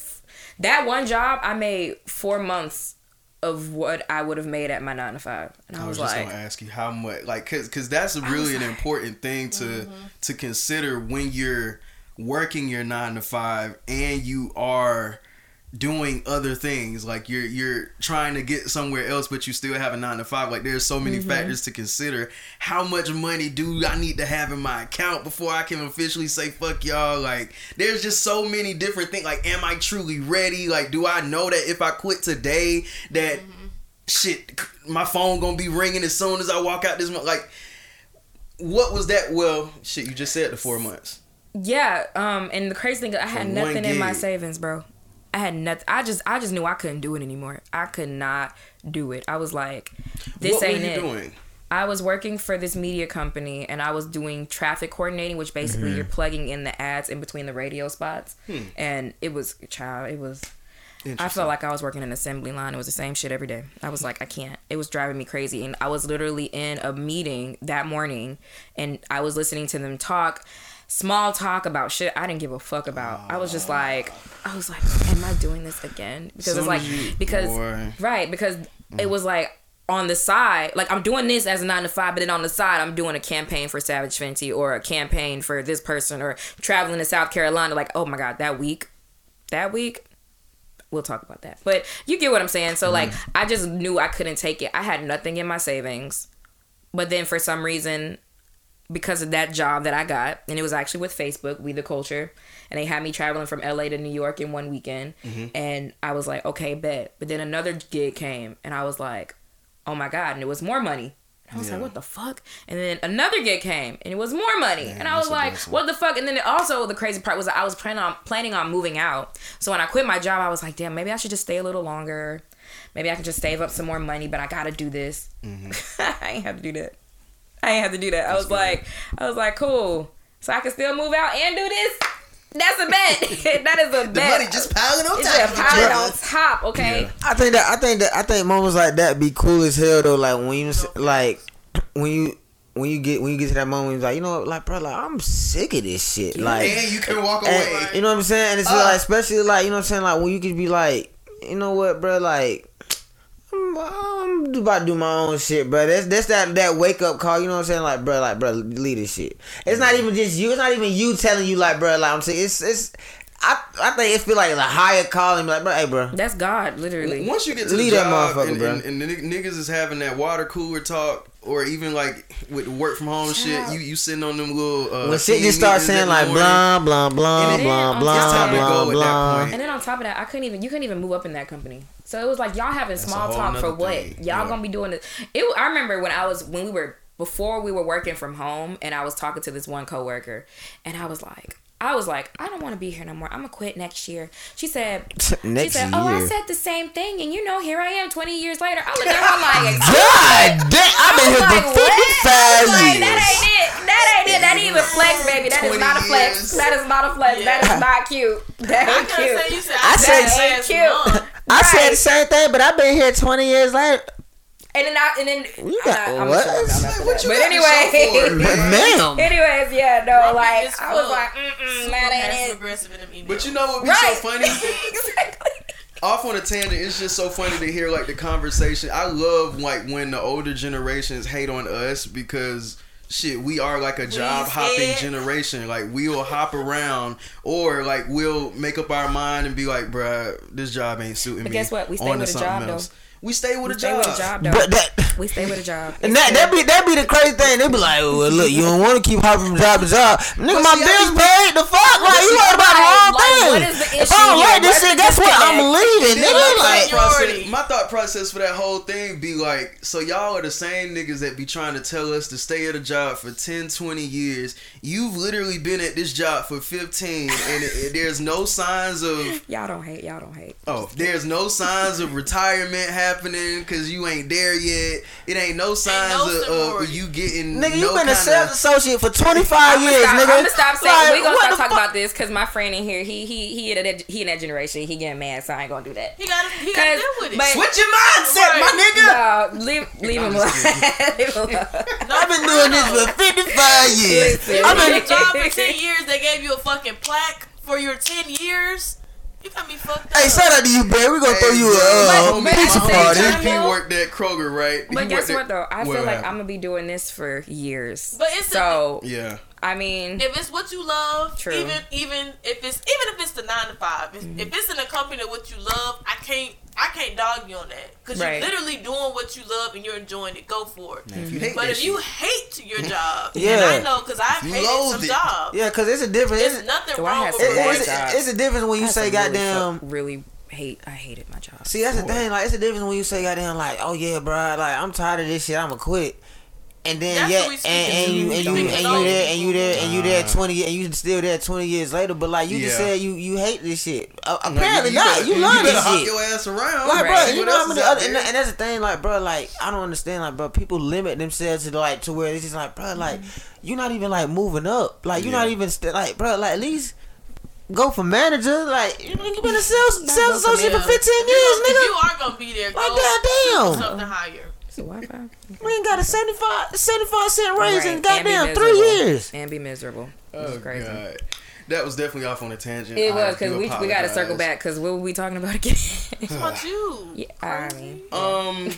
that one job. I made four months of what I would have made at my nine to five, and I, I was was, just like, gonna ask you how much, like, cause, cause that's really an important thing to Mm-hmm. to consider when you're working your nine to five and you are doing other things. Like you're you're trying to get somewhere else, but you still have a nine to five. Like there's so many Mm-hmm. factors to consider. How much money do I need to have in my account before I can officially say fuck y'all? Like there's just so many different things. Like, am I truly ready? Like, do I know that if I quit today, that shit, my phone gonna be ringing as soon as I walk out this month. Like, what was that? Well, shit, you just said the four months. Yeah, um, and the crazy thing, I had nothing in my savings, bro. I had nothing. I just, I just knew I couldn't do it anymore. I could not do it. I was like, this what ain't were you it. doing? I was working for this media company, and I was doing traffic coordinating, which basically mm-hmm. you're plugging in the ads in between the radio spots. Hmm. And it was, child, it was. I felt like I was working an assembly line. It was the same shit every day. I was like, I can't. It was driving me crazy. And I was literally in a meeting that morning and I was listening to them talk, small talk about shit I didn't give a fuck about. I was just like, I was like, am I doing this again? Because Soon it's like, because, boy. right, because it was like, on the side, like I'm doing this as a nine to five, but then on the side, I'm doing a campaign for Savage Fenty or a campaign for this person or traveling to South Carolina. Like, oh my God, that week, that week, we'll talk about that. But you get what I'm saying. So like mm-hmm. I just knew I couldn't take it. I had nothing in my savings. But then for some reason because of that job that I got, and it was actually with Facebook, We the Culture, and they had me traveling from LA to New York in one weekend. Mm-hmm. And I was like, okay, bet. But then another gig came, and I was like, oh my God. And it was more money. And I was like, what the fuck? And then another gig came, and it was more money. and I was like, what the fuck? And then also the crazy part was that I was planning on planning on moving out. So when I quit my job, I was like, damn, maybe I should just stay a little longer. Maybe I can just save up some more money, but I gotta do this. Mm-hmm. I ain't have to do that. I ain't have to do that. I was like, I was like, cool. So I can still move out and do this. That's a bet. that is a bet. The money just piling on it's top just piling on top. Okay. Yeah. I think that I think that I think moments like that be cool as hell though. Like when you like when you when you get when you get to that moment, you're like you know, what, like bro, like I'm sick of this shit. Like and you can walk and- away. you know what I'm saying? And it's Uh. like especially like you know what I'm saying, like when you could be like, you know what, bro, like. Um, I'm, I'm about to do my own shit, bro. That's that's that that wake up call. You know what I'm saying? Like, bro, like, bro, leave this shit. It's not mm. even just you. It's not even you telling you, like, bro, like I'm saying. It's it's. I I think it feel like a higher calling. Like, bro, hey, bro. That's God, literally. Once you get to Leave the that job motherfucker, and, bro. and, and the niggas is having that water cooler talk, or even like with the work from home shit, you you sitting on them little uh, When shit team just start saying like morning. blah blah blah And blah blah top of that- blah Go at that blah. And then on top of that, I couldn't even you couldn't even move up in that company. So it was like y'all having a small talk for nother what? thing. Y'all Yeah. gonna be doing this. It. I remember when I was when we were before we were working from home, and I was talking to this one coworker, and I was like. I was like, I don't want to be here no more. I'm gonna quit next year. She said, Next she said, Oh, I said the same thing, and you know, here I am, 20 years later. I looked at her like, God damn! I've been here like, for what? fifty five Like, years. that ain't it. That ain't it. That ain't even flex, baby. That is not a flex. years. That is not a flex. That is not cute. That ain't couldn't cute. say you said I I, said said ain't cute. month. I said the same thing, but I've been here twenty years later. And then I, and then You uh, got- I, I'm what? sure I'm What you But got to show for it, anyway, man? Ma'am. anyways, yeah, no, Grumpy like I was like, mm-mm, Super that ain't it. aggressive in them emails. But you know what would be Right. so funny? exactly. Off on a tangent, it's just so funny to hear like the conversation. I love like when the older generations hate on us because shit, we are like a job hopping generation. Like we'll hop around or like we'll make up our mind and be like, bruh, this job ain't suiting me. But me. guess what? We stay On with a something job, else. though. We stay with We a stay job. with a job though. But that we stay with a job. and that that be that be the crazy thing. They be like, well, look, you don't want to keep hopping from job to job. Nigga, But my see, bills paid. The fuck, like you worried about the wrong like, thing. What is the issue if I don't like this shit, guess what? I'm leaving, nigga. my Like, thought process, my thought process for that whole thing be like, so y'all are the same niggas that be trying to tell us to stay at a job for 10, 20 years. You've literally been at this job for 15 and it, it- there's no signs of, Y'all don't hate. Y'all don't hate. oh, there's no signs of retirement happening because you ain't there yet. It ain't no signs no of, of you getting nigga, you no been a kinda- sales associate for 25 years, gonna, nigga. stop, I'm gonna stop saying Like, we gonna what stop talking fuck? about this because my friend in here he he he in that he in that generation he getting mad so I ain't gonna do that. he got to he got to deal with it. but- Switch your mindset, my nigga. No, leave leave him alone. leave him alone. No, I've been doing this for 55 years. Listen. I've been been in a job for ten years. They gave you a fucking plaque for your ten years. You got me fucked up. Hey, shout out to you, babe. We're gonna throw you a bro, uh, my But- but pizza at the my party. same homie time- GP worked at Kroger, right? He But guess what at- though? I what feel like happened? I'm gonna be doing this for years. But it's the- so Yeah. I mean, if it's what you love, True. even even if it's even if it's the nine to five, if, Mm-hmm. if it's in a company of what you love, I can't I can't dog you on that because Right. you're literally doing what you love and you're enjoying it. Go for it. If you hate But that if you shit. hate your job, Yeah. and I know because I've hated some it. jobs. Yeah, cause it's a difference. There's It's, nothing So wrong with it- it's, jobs. it's a difference when you I say some really goddamn. fuck- really hate. I hated my job. See, that's the thing. Like, it's a difference when you say goddamn, like, oh yeah, bro, like I'm tired of this shit. I'ma quit. And then That's yeah, what we and, speaking and you and you and you there and you there and you there Nah. twenty and you still there twenty years later. But like you just said, you you hate this shit. Uh, Like, apparently you not. better- You love better this hop shit. your ass around. Like, Right. bro, you what know how many other, and, and that's the thing, like, bro, like, I don't understand, like, bro, people limit themselves to, like, to where it's just like, bro, like, you're not even, like, moving up. Like, you're not even, st- like, bro, like, at least go for manager. Like, you you've been a sales, sales associate for 15 years, you, if nigga. you are gonna be there, Like, go goddamn. something higher. Is it Wi-Fi? We ain't got a 75, 75 cent raise Right, in goddamn three years. and be miserable. This Oh, crazy. God. That was definitely off on a tangent. It was because we we got to circle back because what were we talking about again? What about you? yeah, I mean, Um,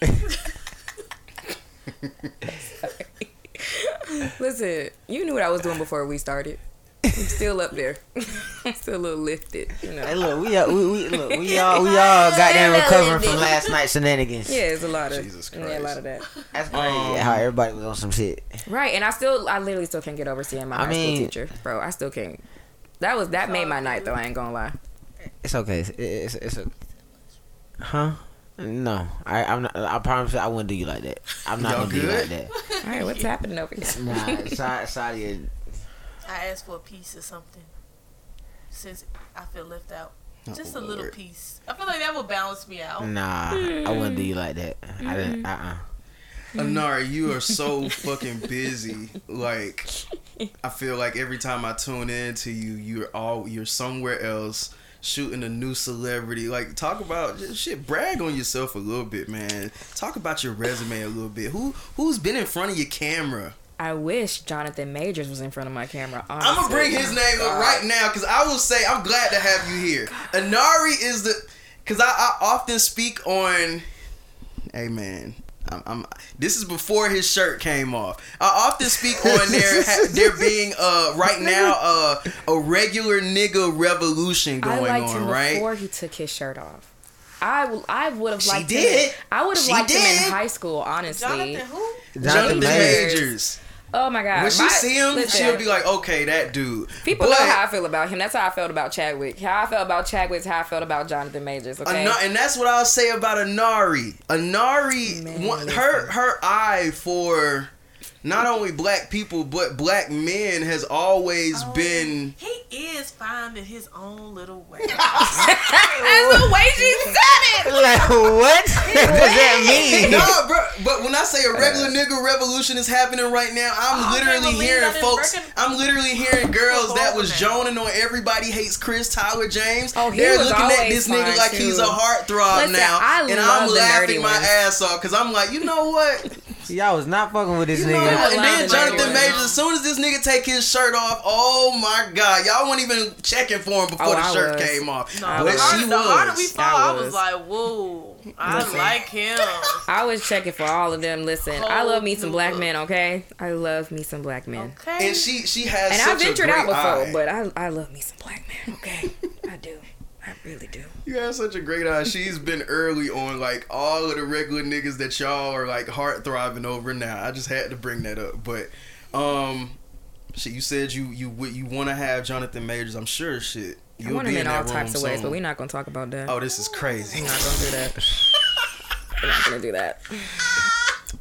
listen, you knew what I was doing before we started. I'm still up there. I'm still a little lifted, you know. Hey, look, we, all, we, we, look, we all, we all goddamn recovering from last night's shenanigans. Yeah, it's a lot of Jesus yeah, a lot of that. That's crazy Um, how everybody was on some shit. Right, and I still, I literally still can't get over seeing my I high mean- school teacher, bro. I still can't. That was that made my night though. I ain't gonna lie. It's okay. It's, it's, it's a. Huh? No, I, I'm not. I promise you, I wouldn't do you like that. I'm not Y'all gonna do you like that. All right, what's happening over here? Nah, sorry, sorry. I asked for a piece or something since I feel left out. Just a little piece. I feel like that would balance me out. Nah, I wouldn't do you like that. I didn't. Uh. uh Inari, you are so fucking busy. Like, I feel like every time I tune in to you, you're all you're somewhere else shooting a new celebrity. Like talk about shit, brag on yourself a little bit, man. Talk about your resume a little bit. Who who's been in front of your camera? I wish Jonathan Majors was in front of my camera. Honestly. I'm gonna bring his name up right now because I will say I'm glad to have you here. Inari is the because I, I often speak on. Hey man, I'm, I'm, this is before his shirt came off. I often speak on there ha, there being uh right now uh, a regular nigga revolution I going liked on, him right? before he took his shirt off. I, w- I would have She liked did. him. I would have She liked him in high school, honestly. Jonathan, who? Jonathan Majors. Majors. Oh my god. When she My- see him, listen, she'll be like, "Okay, that dude." People But- know how I feel about him. That's how I felt about Chadwick. How I felt about Chadwick is how I felt about Jonathan Majors. Okay. Ana- and that's what I'll say about Inari. Inari, Man, one, her her eye for not only black people but black men has always Oh. been. He is finding his own little way. That's the way she said it. Like what does that mean? No, bro. But when I say a regular uh. nigga revolution is happening right now, I'm I can't literally hearing folks. Birkin- I'm literally hearing girls that was Now. joning on everybody hates Chris Tyler James. Oh, he They're was looking at this nigga fine, like he's a heartthrob Listen, now, I and love I'm the laughing nerdy my ones. ass off because I'm like, you know what? Y'all was not fucking with this You nigga. I and then Jonathan Majors. Majors, as soon as this nigga take his shirt off, oh my god, y'all weren't even checking for him before Oh, the I shirt was. came off. No, I the but she harder, the harder we was. fall, I I was. was like, whoa, I Listen. like him. I was checking for all of them. Listen, I love me some black men. Okay, I love me some black men. Okay. And she she has And such I ventured a great out before, eye. but I I love me some black men. Okay, I do. I really do. You have such a great eye. She's been early on like all of the regular niggas that y'all are like heart throbbing over now. I just had to bring that up. But um shit, you said you you would- you want to have Jonathan Majors. I'm sure shit. You'll want him in in all types of ways, soon. but we're not gonna talk about that. Oh, this is crazy. We're not gonna do that. We're not gonna do that.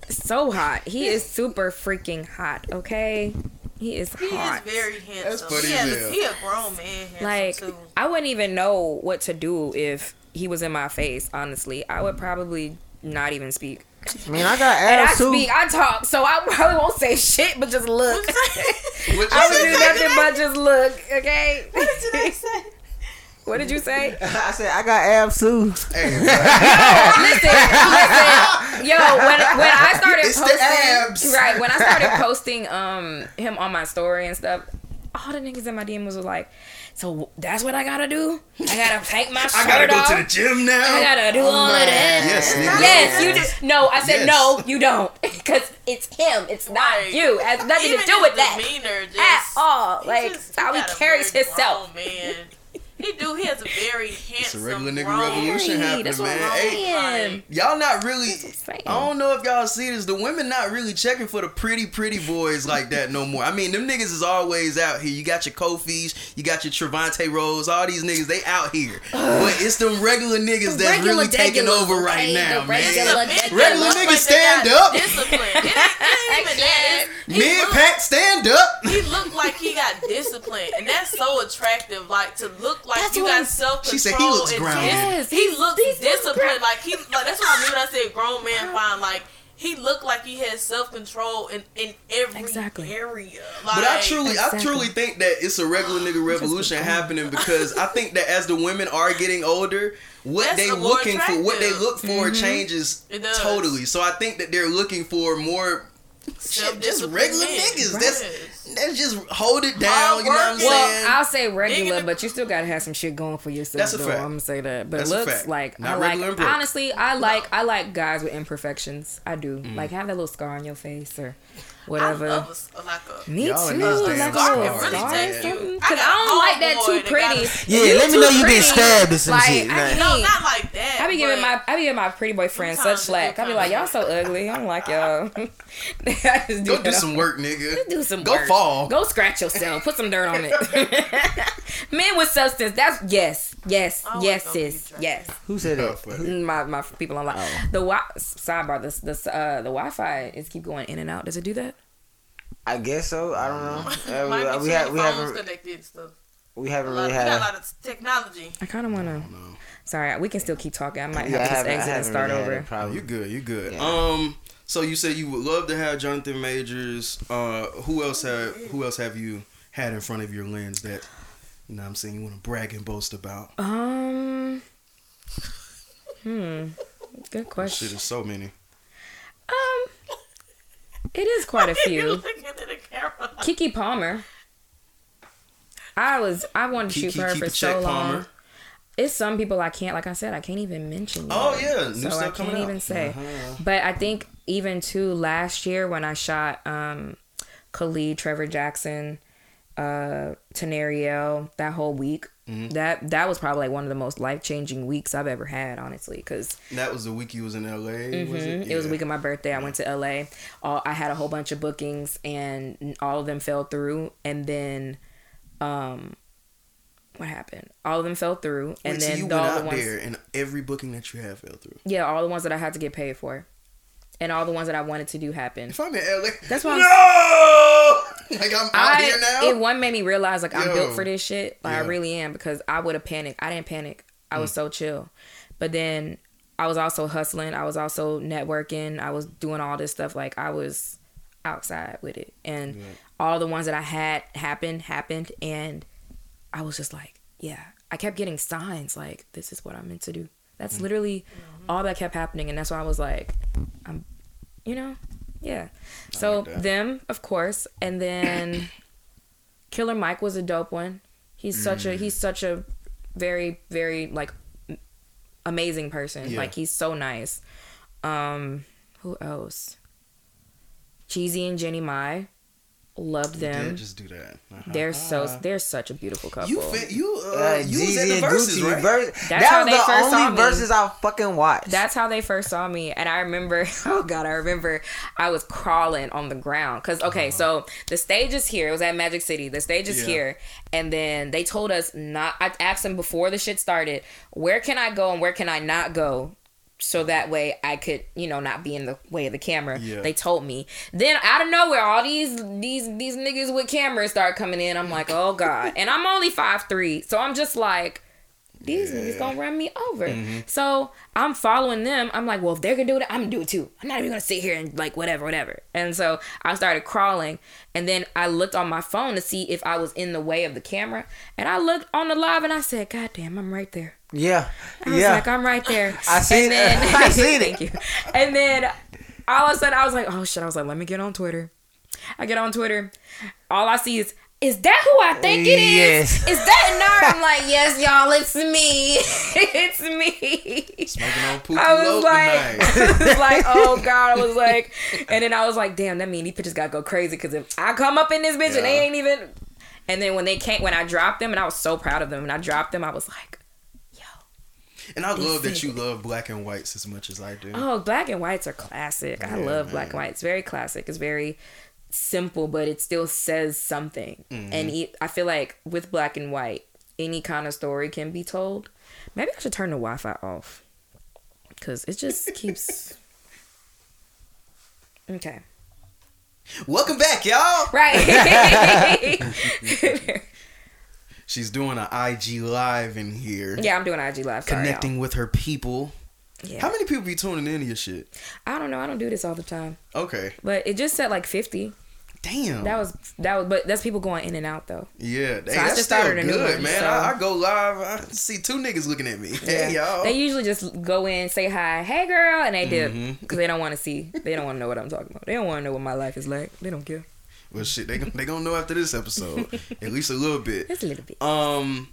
So hot. He is super freaking hot. Okay, he is he hot. is very handsome. That's funny he, has, he a grown man handsome like too. I wouldn't even know what to do if he was in my face. Honestly, I would probably not even speak. I mean, I got And I too. speak, I talk, so I probably won't say shit, but just look. I would do nothing but just look. Okay. What did I say? What did you say? I said I got abs too. Hey, listen, listen, yo. When when I started It's the posting, abs. right? When I started posting um him on my story and stuff, all the niggas in my DM was like, "So that's what I gotta do? I gotta take my shirt I gotta go off. to the gym now. I gotta do all of that." Yes, nigga. Yes, you just no. I said Yes. no, you don't, because it's him. It's not Right. you. It has nothing Even to do with that demeanor just, at all. Like just- how he got carries himself. grown Man. He do. He has a very handsome. It's a regular nigga grown- revolution happening, that's what man. I'm Hey, saying. y'all not really. I don't know if y'all see this. The women not really checking for the pretty, pretty boys like that no more. I mean, them niggas is always out here. You got your Kofi's, you got your Trevante Rhodes, all these niggas, they out here. but it's them regular niggas that's Regular really taking over right okay? now, man. regular Men- Regular niggas stand up. Discipline. It ain't, it ain't even that. It's- he Men look- pack, stand up. He looked like he got discipline, and that's so attractive. Like to look like That's you got self control. She said he looks grounded. Yes, he looks these niggas disciplined. Like he, like that's what I mean when I said grown man fine. Like he looked like he had self control in in every Exactly. area. Like, But I truly, I truly think that it's a regular nigga revolution happening because I think that as the women are getting older, what That's they the more looking for, what they look for, changes It does. totally. So I think that they're looking for more shit, just regular men. niggas. Right. That's that's just hold it down. You know what I'm Hard work. Well, saying? I'll say regular, but you still gotta have some shit going for yourself. That's a though. fact. I'm gonna say that. But That's a looks fact. like Not I like regular and broke. honestly, I like I like guys with imperfections. I do. Mm. Like have that little scar on your face or whatever. I whatever. love a, like a. Me too. these Like a scars. little Really scar or take you. something. I Cause I, got don't like that too pretty. got Yeah, let me know you been pretty. stabbed or some Like, shit. I Like, No, not like that. I be giving my I be giving my pretty boy friends such slack. it I be like, y'all so ugly. I don't like y'all. Go do some work, nigga. Go do some Go work. Fall. Go scratch yourself. Put some dirt on it. Men with substance. That's yes, yes, I yes, sis, yes. who said Oh, that? My my people online. Oh. The wi- sidebar. This this uh the Wi-Fi is keep going in and out. Does it do that? I guess so. I don't know. Uh, we we, two ha- we phones haven't. connected and stuff. we haven't A lot, really we got a lot of technology. I kind of want to. Sorry, we can still keep talking. I might Yeah, have to just exit and start really over. problem. You good? You good? Yeah. Um. So you said you would love to have Jonathan Majors. Uh, who else have Who else have you had in front of your lens that you know? what I'm saying you want to brag and boast about. Um. Hmm. Good Shit question. is so many. Um. It is quite a few. looking at the camera. Keke Palmer. I was I wanted to shoot for her for so Check long. It's some people I can't, like I said, I can't even mention. Oh, yeah, new so I can't coming out. even say. Uh-huh. But I think even too last year when I shot um, Khalid, Trevor Jackson, uh, Tenariel, that whole week, Mm-hmm. that that was probably like one of the most life changing weeks I've ever had, honestly, because That was the week you was in LA. Was it? Mm-hmm. It was a week of my birthday. I went to LA. All, I had a whole bunch of bookings, and all of them fell through. And then, um, what happened? All of them fell through, and Wait, so then you the- went all the out ones, there and every booking that you had fell through. yeah, all the ones that I had to get paid for, and all the ones that I wanted to do happen. If I'm in LA, That's why I'm- no, like I'm out I, here now. It one made me realize like I'm built for this shit. Like I really am because I would have panicked. I didn't panic. I Mm. was so chill. But then I was also hustling. I was also networking. I was doing all this stuff. Like I was outside with it, and all the ones that I had happened happened, and I was just like, yeah. I kept getting signs like this is what I'm meant to do. Mm. That's literally all that kept happening, and that's why I was like, I'm, you know, yeah. So like them, of course, and then Killer Mike was a dope one. He's such Mm. a he's such a very very like amazing person. Yeah. Like he's so nice. Um, who else? Jeezy and Jeannie Mai, loved Yeah, them. just do that. Uh-huh. They're so they're such a beautiful couple. You fit, you uh, Uh, you was at the and Verzuz, Gucci right? verse. That's that how was they the first saw only me. Verzuz I fucking watched. That's how they first saw me, and I remember. Oh God, I remember I was crawling on the ground because okay, so the stage is here. It was at Magic City. The stage is Yeah. here, and then they told us not. I asked them before the shit started, where can I go and where can I not go, so that way I could, you know, not be in the way of the camera. Yeah. They told me. Then out of nowhere, all these these these niggas with cameras start coming in. I'm like, oh God, and I'm only five three, so I'm just like these niggas gonna run me over. Mm-hmm. So I'm following them. I'm like, well, if they're gonna do it, I'm gonna do it too. I'm not even gonna sit here and like whatever, whatever. And so I started crawling, and then I looked on my phone to see if I was in the way of the camera, and I looked on the live, and I said, God damn, I'm right there. yeah, I was yeah. like, I'm right there. I seen and it. I seen it. Thank you. And then all of a sudden, I was like, oh shit. I was like, let me get on Twitter. I get on Twitter. All I see is. Is that who I think it is? Yes. Is that Nard? I'm like, yes, y'all, it's me. it's me. Smoking on Pookie I was like. I was like, oh god, I was like, and then I was like, damn, that mean these pictures gotta go crazy because if I come up in this bitch and they ain't even, and then when they came, when I dropped them, and I was so proud of them, and I dropped them, I was like, yo, And I love that said you love black and whites as much as I do. oh, black and whites are classic. I Yeah, love black and whites. Very classic. It's very simple, but it still says something. Mm-hmm. And it, I feel like with black and white, any kind of story can be told. Maybe I should turn the Wi-Fi off because it just keeps. Okay. Welcome back, y'all. Right. She's doing an IG live in here, yeah, I'm doing IG live. Sorry, connecting with her people. Yeah. How many people be tuning in to your shit? I don't know. I don't do this all the time, Okay, but it just said like 50. Damn. That was that was, but that's people going in and out though. yeah, hey, I that's just still started a new good, one, man. so- I, I go live, I see two niggas looking at me. Hey, y'all. They usually just go in, say hi, hey girl, and they dip because they don't want to see. They don't want to know what I'm talking about. They don't want to know what my life is like. They don't care. well, shit, they they gonna know after this episode, at least a little bit. Just a little bit. Um,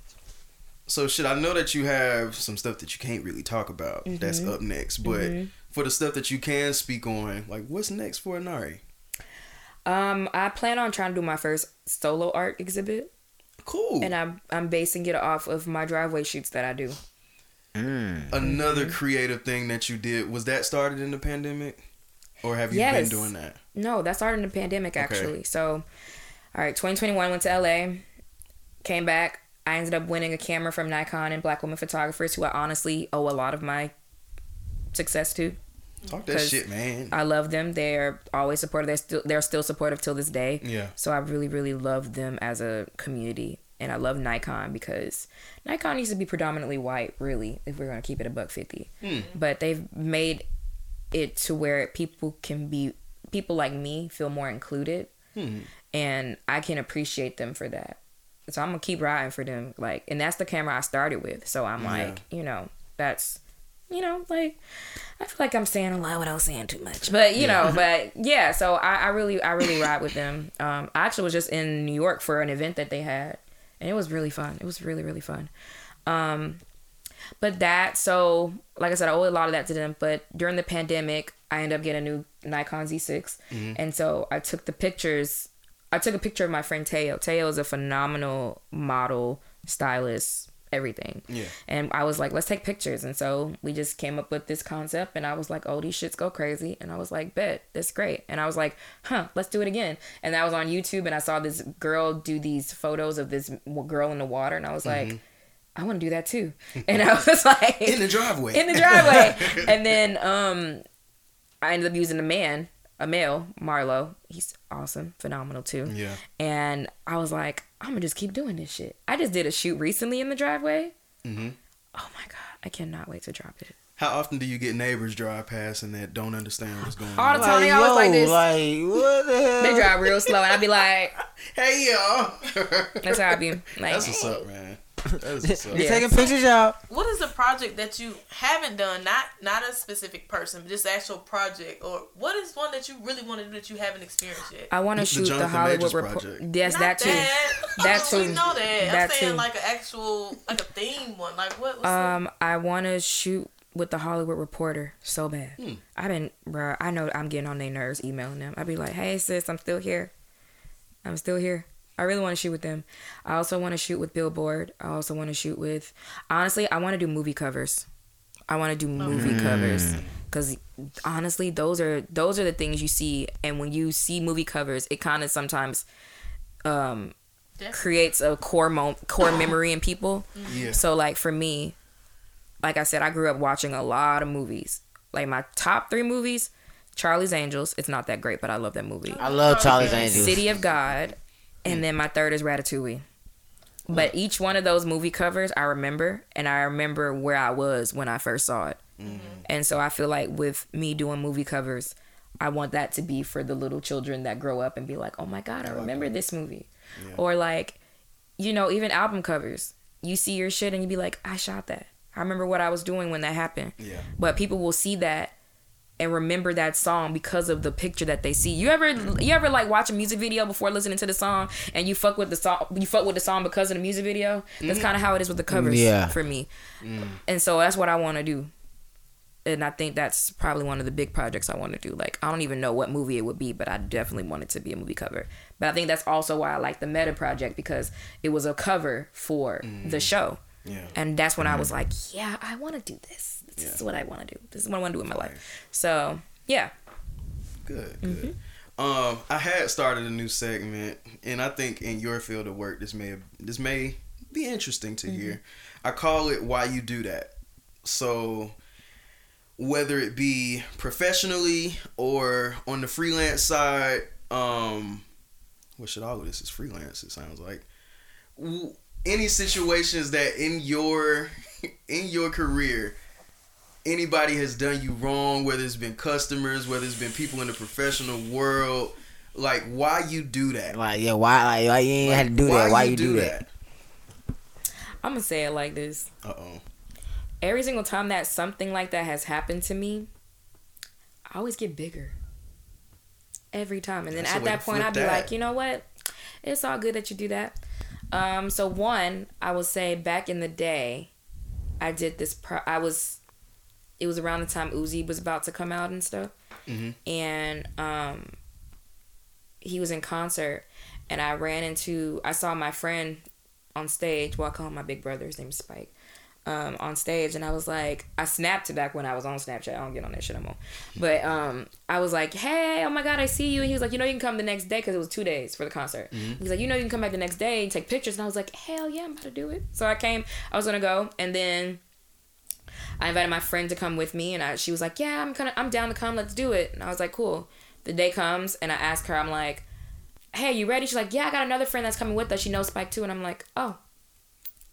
so shit, I know that you have some stuff that you can't really talk about. That's Mm-hmm. up next, but for the stuff that you can speak on, like what's next for Inari? Um, I plan on trying to do my first solo art exhibit, Cool. and I'm I'm basing it off of my driveway shoots that I do. Another Mm-hmm. creative thing that you did was that started in the pandemic, or have you Yes. been doing that? No, that started in the pandemic actually. So, all right, 2021 went to LA, came back. I ended up winning a camera from Nikon and Black Women Photographers, who I honestly owe a lot of my success to. Talk that shit, man. I love them. They're always supportive. They're still they're still supportive till this day. Yeah. So I really really love them as a community, and I love Nikon because Nikon needs to be predominantly white, really, if we're gonna keep it a buck fifty. Hmm. But they've made it to where people can be people like me feel more included, hmm. and I can appreciate them for that. So I'm gonna keep riding for them, like, and that's the camera I started with. So I'm like, you know, that's, you know, like, I feel like I'm saying a lot without saying too much, but you know, but yeah. So I, I really, I really ride with them. Um, I actually was just in New York for an event that they had, and it was really fun. It was really, really fun. Um, but that, so like I said, I owe a lot of that to them. But during the pandemic, I ended up getting a new Nikon Z6, and so I took the pictures. I took a picture of my friend Teo. Teo is a phenomenal model, stylist, everything. Yeah. And I was like, let's take pictures. And so we just came up with this concept. And I was like, oh, these shits go crazy. And I was like, bet, that's great. And I was like, huh, let's do it again. And that was on YouTube. And I saw this girl do these photos of this girl in the water. And I was like, I want to do that too. And I was like, In the driveway. in the driveway. and then um, I ended up using a man, a male, Marlo. He's awesome, phenomenal too. Yeah. And I was like, I'm gonna just keep doing this shit. I just did a shoot recently in the driveway. Mm-hmm. Oh my god, I cannot wait to drop it. How often do you get neighbors drive past and that don't understand what's going on? All on? the time they always like this. like what the hell? They drive real slow, and I'd be like, Hey y'all. that's how I be. Like, That's what's up, man. That's what's up. You Yeah. taking pictures, y'all? What is a project that you haven't done? Not not a specific person, but just actual project. Or what is one that you really want to do that you haven't experienced yet? I want to The shoot the Jonathan Hollywood Majors report. project. Yes, Not that too. That We too. know that. That I'm saying too. like an actual, like a theme one. Like what? What's Um, I want to shoot with the Hollywood Reporter so bad. Hmm. I've been, bro. I know I'm getting on their nerves emailing them. I'd be like, hey, sis, I'm still here. I'm still here. I really want to shoot with them. I also want to shoot with Billboard. I also want to shoot with, honestly, I want to do movie covers. I want to do movie covers because honestly, those are those are the things you see, and when you see movie covers, it kind of sometimes um, creates a core mo- core memory in people. Yeah. So like for me, like I said, I grew up watching a lot of movies. Like my top three movies, Charlie's Angels. It's not that great, but I love that movie. I love Charlie's Angels. City of God, and then my third is Ratatouille. Mm. But each one of those movie covers I remember, and I remember where I was when I first saw it. Mm-hmm. And so I feel like with me doing movie covers, I want that to be for the little children that grow up and be like, "Oh my god, I remember this movie," or like, you know, even album covers. You see your shit and you be like, "I shot that. I remember what I was doing when that happened." Yeah. But people will see that and remember that song because of the picture that they see. You ever you ever like watch a music video before listening to the song and you fuck with the song you fuck with the song because of the music video? That's mm. kind of how it is with the covers Yeah. for me. Mm. And so that's what I want to do. And I think that's probably one of the big projects I want to do. Like I don't even know what movie it would be, but I definitely want it to be a movie cover. But I think that's also why I like the Meta project because it was a cover for the mm. show. Yeah. And that's when I was like, yeah, I want to do this. This is what I want to do. This is what I want to do in my life. So, yeah. Good, good. Um, I had started a new segment, and I think in your field of work, this may this may be interesting to hear. I call it "Why You Do That." So, whether it be professionally or on the freelance side, um, what should all of this is freelance? It sounds like any situations that in your in your career anybody has done you wrong, whether it's been customers, whether it's been people in the professional world, like why you do that? Like yeah, why like, why you ain't had to do that? Why you do that? I'm going to say it like this. Uh oh. Every single time that something like that has happened to me, I always get bigger. Every time. And then That's at that point, I'd be that. like, you know what? It's all good that you do that. Um, so one, I will say back in the day, I did this. Pro- I was, it was around the time Uzi was about to come out and stuff, Mhm. and um, he was in concert, and I ran into. I saw my friend on stage. Well, I call him my big brother. His name's Spike. Um, on stage, and I was like, I snapped it back when I was on Snapchat. I don't get on that shit no more. But um, I was like, hey, oh my god, I see you. And he was like, you know, you can come the next day because it was two days for the concert. He's like, you know, you can come back the next day and take pictures. And I was like, hell yeah, I'm about to do it. So I came. I was gonna go, and then I invited my friend to come with me, and I, she was like, "Yeah, I'm kind of, I'm down to come. Let's do it." And I was like, "Cool." The day comes, and I ask her, I'm like, hey, you ready? She's like, yeah, I got another friend that's coming with us. She knows Spike too. And I'm like, oh,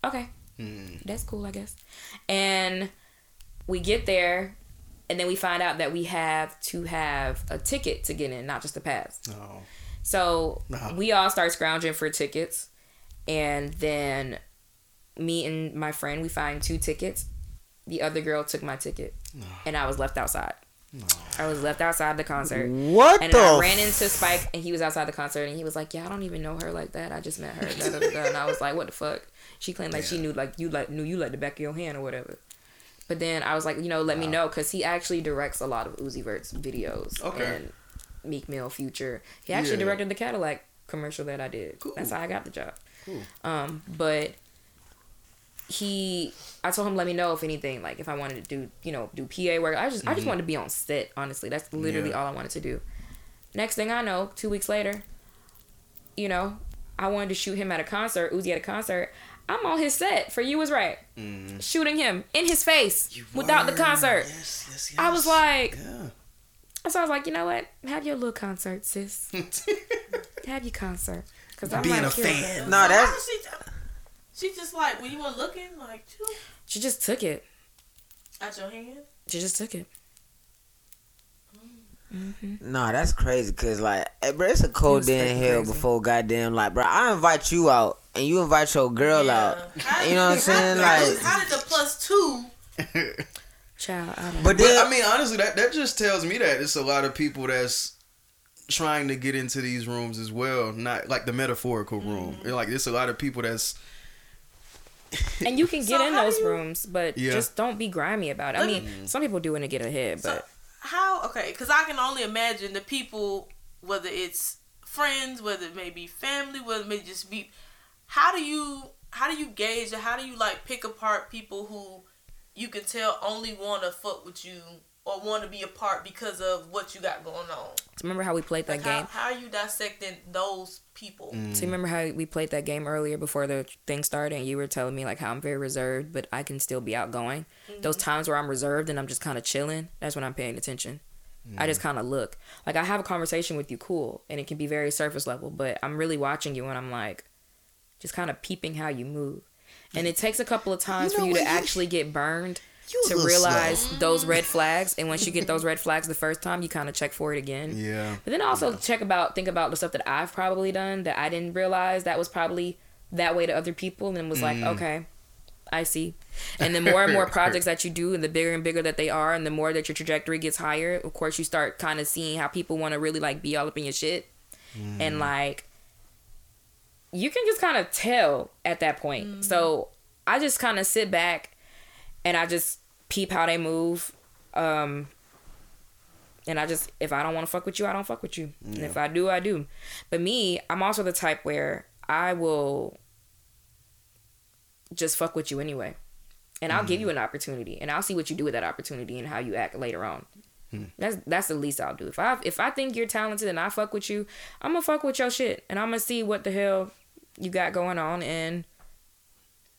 okay. Mm-hmm. That's cool, I guess. And we get there, and then we find out that we have to have a ticket to get in, not just a pass. No. So No. we all start scrounging for tickets, and then me and my friend we find two tickets. The other girl took my ticket, and I was left outside. I was left outside the concert. What And the? I ran into Spike, and he was outside the concert, and he was like, "Yeah, I don't even know her like that. I just met her." And I was like, "What the fuck?" She claimed like she knew like you like knew you like the back of your hand or whatever. But then I was like, you know, let me know because he actually directs a lot of Uzi Vert's videos Okay. and Meek Mill Future. He actually Yeah. directed the Cadillac commercial that I did. Cool. That's how I got the job. Cool. Um, but he, I told him let me know if anything, like if I wanted to do, you know, do PA work. I just, I just wanted to be on set. Honestly, that's literally Mm-hmm. Yeah. all I wanted to do. Next thing I know, two weeks later, you know, I wanted to shoot him at a concert. Uzi at a concert. I'm on his set for You Was Right, mm-hmm. shooting him in his face without the Mm-hmm. concert. Yes, yes, I was like, Yeah. so I was like, you know what? Have your little concert, sis. Have your concert. Cause I'm Being like, a fan. No, How that's she, she just like when you were looking like phew, She just took it. at your hand. She just took it. Mm. Mm-hmm. no, that's crazy. Cause like, hey, bro, it's a cold was day in hell crazy. before goddamn like, bro. I invite you out and you invite your girl Yeah. out. You know what I'm saying? how did- Like- how did the plus two? Child, I don't But But I mean, honestly, that that just tells me that it's a lot of people that's trying to get into these rooms as well. Not like the metaphorical room. Mm-hmm. Like it's a lot of people that's and you can get So in those you- rooms, but Yeah. just don't be grimy about it. I Let mean, some people do want to get ahead, So but how? Okay, because I can only imagine the people, whether it's friends, whether it may be family, whether it may just be. How do you how do you gauge or how do you like pick apart people who you can tell only want to fuck with you or want to be a part because of what you got going on? remember how we played that Like how, game? how are you dissecting those people? Mm. So you remember how we played that game earlier before the thing started, and you were telling me like how I'm very reserved, but I can still be outgoing. Mm-hmm. Those times where I'm reserved and I'm just kind of chilling, that's when I'm paying attention. I just mm. kind of look like I have a conversation with you, cool, and it can be very surface level, but I'm really watching you, and I'm like, just kind of peeping how you move. And it takes a couple of times You know for you to? You- actually get burned to realize slow. those red flags. And once you get those red flags the first time, you kind of check for it again. yeah. But then also check about think about the stuff that I've probably done that I didn't realize that was probably that way to other people and was like, okay, I see. And the more and more projects that you do and the bigger and bigger that they are and the more that your trajectory gets higher, of course you start kind of seeing how people want to really like be all up in your shit. And like you can just kind of tell at that point. So I just kind of sit back and I just peep how they move. Um and I just if I don't want to fuck with you, I don't fuck with you. And if I do, I do. But me, I'm also the type where I will just fuck with you anyway. And I'll give you an opportunity and I'll see what you do with that opportunity and how you act later on. That's that's the least I'll do. If I if I think you're talented and I fuck with you, I'm gonna fuck with your shit and I'm gonna see what the hell you got going on and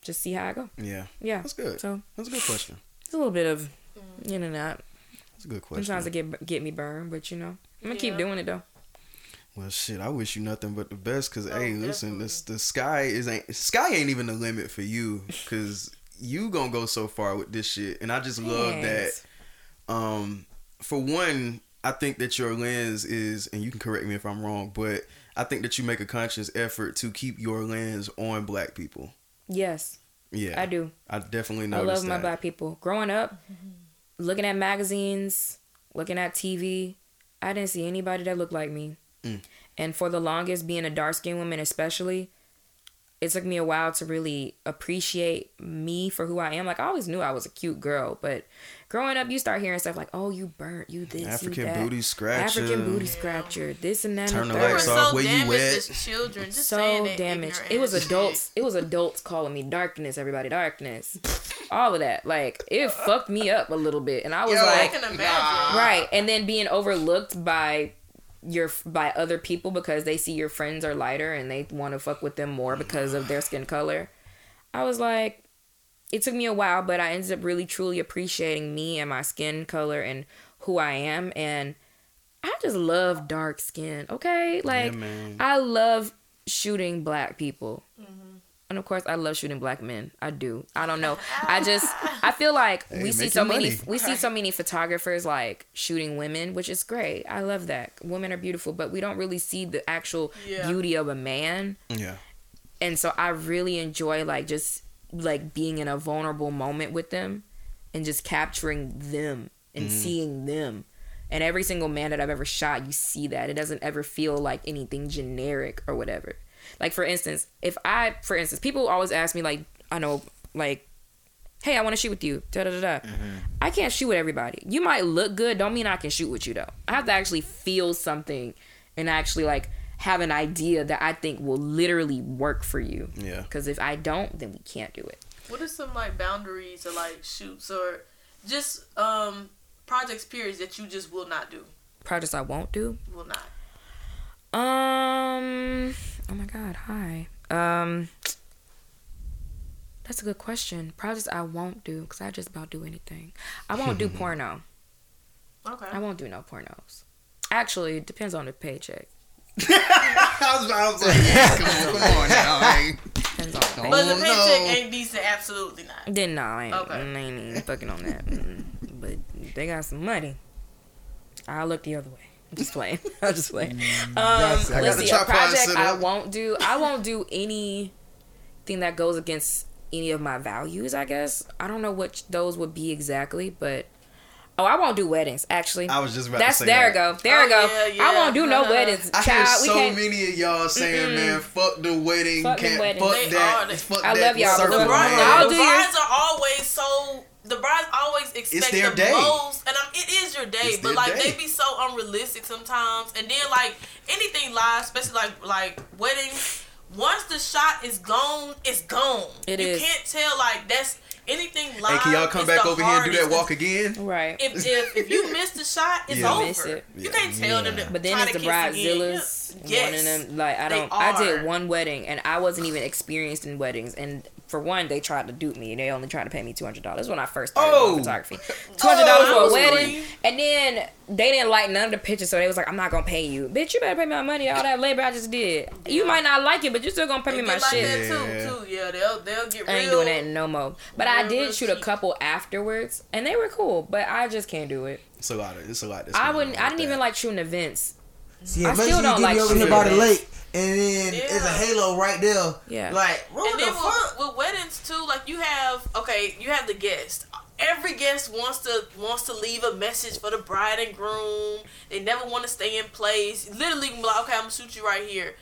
just see how I go. Yeah. Yeah. That's good. So That's a good question. it's a little bit of in and out. That's a good question. Sometimes it get get me burned, but you know I'm gonna keep doing it though. Well, shit, I wish you nothing but the best. Cause Oh, hey, listen, this the sky is ain't sky ain't even the limit for you. Cause you gonna go so far with this shit, and I just love that. Um, for one, I think that your lens is, and you can correct me if I'm wrong, but I think that you make a conscious effort to keep your lens on black people. Yes, Yeah, I do. I definitely know. I love my that. black people. Growing up, Mm-hmm. looking at magazines, looking at TV, I didn't see anybody that looked like me. Mm. And for the longest, being a dark skinned woman, especially, it took me a while to really appreciate me for who I am. Like I always knew I was a cute girl, but growing up, you start hearing stuff like, "Oh, you burnt, you this, African you that, booty scratcher. African booty scratcher, this and that." Turn and the the We third." lights so off, where you damaged at? children. Just so damaged. It was adults. It was adults calling me darkness. Everybody darkness. All of that. Like it fucked me up a little bit, and I was Yo. I like, can imagine. right. And then being overlooked by your by other people because they see your friends are lighter and they want to fuck with them more because of their skin color. I was like, it took me a while, but I ended up really truly appreciating me and my skin color and who I am and I just love dark skin. Okay, like man. I love shooting black people. Mm-hmm. And of course, I love shooting black men. I do. I don't know. I just I feel like Hey, we see so your many money. we see so many photographers like shooting women, which is great. I love that. Women are beautiful, but we don't really see the actual Yeah. beauty of a man. Yeah. And so I really enjoy like just like being in a vulnerable moment with them and just capturing them and Mm-hmm. seeing them. And every single man that I've ever shot, you see that. It doesn't ever feel like anything generic or whatever. Like for instance, if I for instance, people always ask me like, I know, like, hey, I want to shoot with you. Da da da da. Mm-hmm. I can't shoot with everybody. You might look good, don't mean I can shoot with you though. I have to actually feel something and actually like have an idea that I think will literally work for you. Yeah. Because if I don't, then we can't do it. What are some like boundaries or like shoots or just um projects periods that you just will not do? Projects I won't do. Will not. Um. Oh my God. Hi. Um. That's a good question. Projects I won't do because I just about do anything. I won't do porno. Okay. I won't do no pornos. Actually, it depends on the paycheck. I was, I was like, yeah, come on, come on now. man. Depends on the paycheck. But the paycheck no. ain't decent. Absolutely not. Then no, I ain't, Okay. I ain't even fucking on that. Mm. But they got some money. I'll look the other way. I'm just playing. I'm just playing. Um, That's- I let's see. A project I won't do. I won't do anything that goes against any of my values. I guess I don't know what those would be exactly, but oh, I won't do weddings. Actually, I was just about that's to say there. that. we go. There Oh, go. yeah, I won't do no weddings. I hear Child, we so can't. many of y'all saying, man, fuck the wedding, Fuck can't wedding. fuck They that, are. Fuck I that love y'all, circle The bride, the brides are always so. The brides always expect their the day. most, and um, it is your day. It's but like day. they be so unrealistic sometimes, and then like anything live, especially like like weddings. Once the shot is gone, it's gone. It you is. can't tell like that's anything live. Hey, can y'all come back over here and do that hardest. walk again? Right. If, if if you miss the shot, it's Yeah. over. Miss it. You Yeah. can't tell them. To But then try it's to the kiss again. bridezillas Yes. wanting them like I don't I did one wedding and I wasn't even experienced in weddings and for one they tried to dupe me and they only tried to pay me two hundred dollars when I first started Oh. photography. Oh, two hundred dollars Oh, for a I'm wedding sorry. and then they didn't like none of the pictures so they was like I'm not gonna pay you. Bitch you better pay me my money all that labor I just did. You might not like it but you're still gonna pay They me my like shit. that too, too. Yeah, they'll they'll get I real. ain't doing that no more. But I did real shoot a couple afterwards and they were cool but I just can't do it. It's a lot of, it's a lot. that's I wouldn't I didn't even like shooting events. Yeah, I make still sure don't like me shooting by the it. Lake, and then Yeah. there's a halo right there. Yeah. Like, what And the then fuck? with, with weddings too, like you have okay, you have the guest. Every guest wants to wants to leave a message for the bride and groom. They never want to stay in place. Literally, be like, okay, I'm gonna shoot you right here.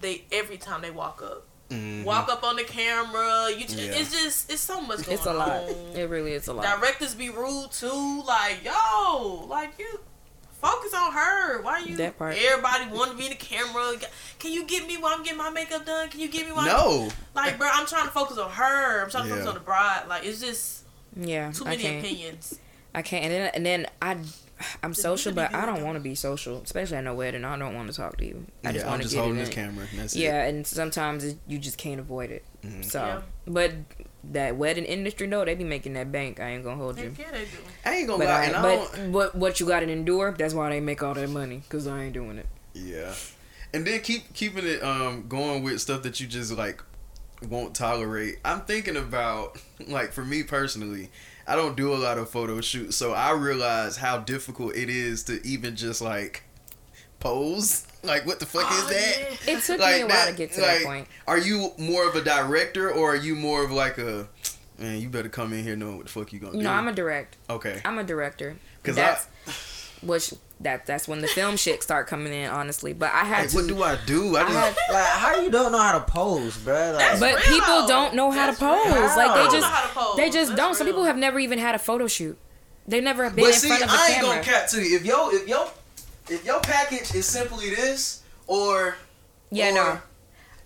They every time they walk up, Mhm. walk up on the camera. You, Yeah. it's just it's so much going on. It's a lot. on. It really is a lot. Directors be rude too. Like yo, like you. Focus on her. Why you? That part. Everybody want to be in the camera. Can you get me while I'm getting my makeup done? Can you get me while? No, Like, bro, I'm trying to focus on her. I'm trying to focus on the bride. Like, it's just Yeah, too many can't. opinions. I can't. And then, and then I, I'm Just social, need to be but I don't want to be social, especially at no wedding. I don't want to talk to you. I just yeah, I'm want to just get holding this in. camera. And that's it. Yeah, and sometimes it, you just can't avoid it. Mhm. So, Yeah. but that wedding industry, though, they be making that bank. I ain't gonna hold you. Yeah, they do. I ain't gonna But, lie, I, and I but don't. what what you got to endure? That's why they make all that money. Cause I ain't doing it. Yeah, and then keep keeping it um going with stuff that you just like won't tolerate. I'm thinking about like for me personally, I don't do a lot of photo shoots, so I realize how difficult it is to even just like pose. Like what the fuck Oh, is that? yeah. It took Like me a while that- to get to like, that point. Are you more of a director or are you more of like a man? You better come in here knowing what the fuck you gonna do. No, I'm a direct. okay. I'm a director. 'Cause that's I- which that that's when the film shit start coming in. Honestly, but I had Like, to. what do I do? I I just had Like, how you don't know how to pose, bro? Like, That's But real, people don't know how That's to pose. real. Like I they don't just know how to pose. they just That's don't. Some people have never even had a photo shoot. They never have been But in see, front of the I ain't camera. gonna cap to you. If yo, if yo, if your package is simply this, or yeah, or, no.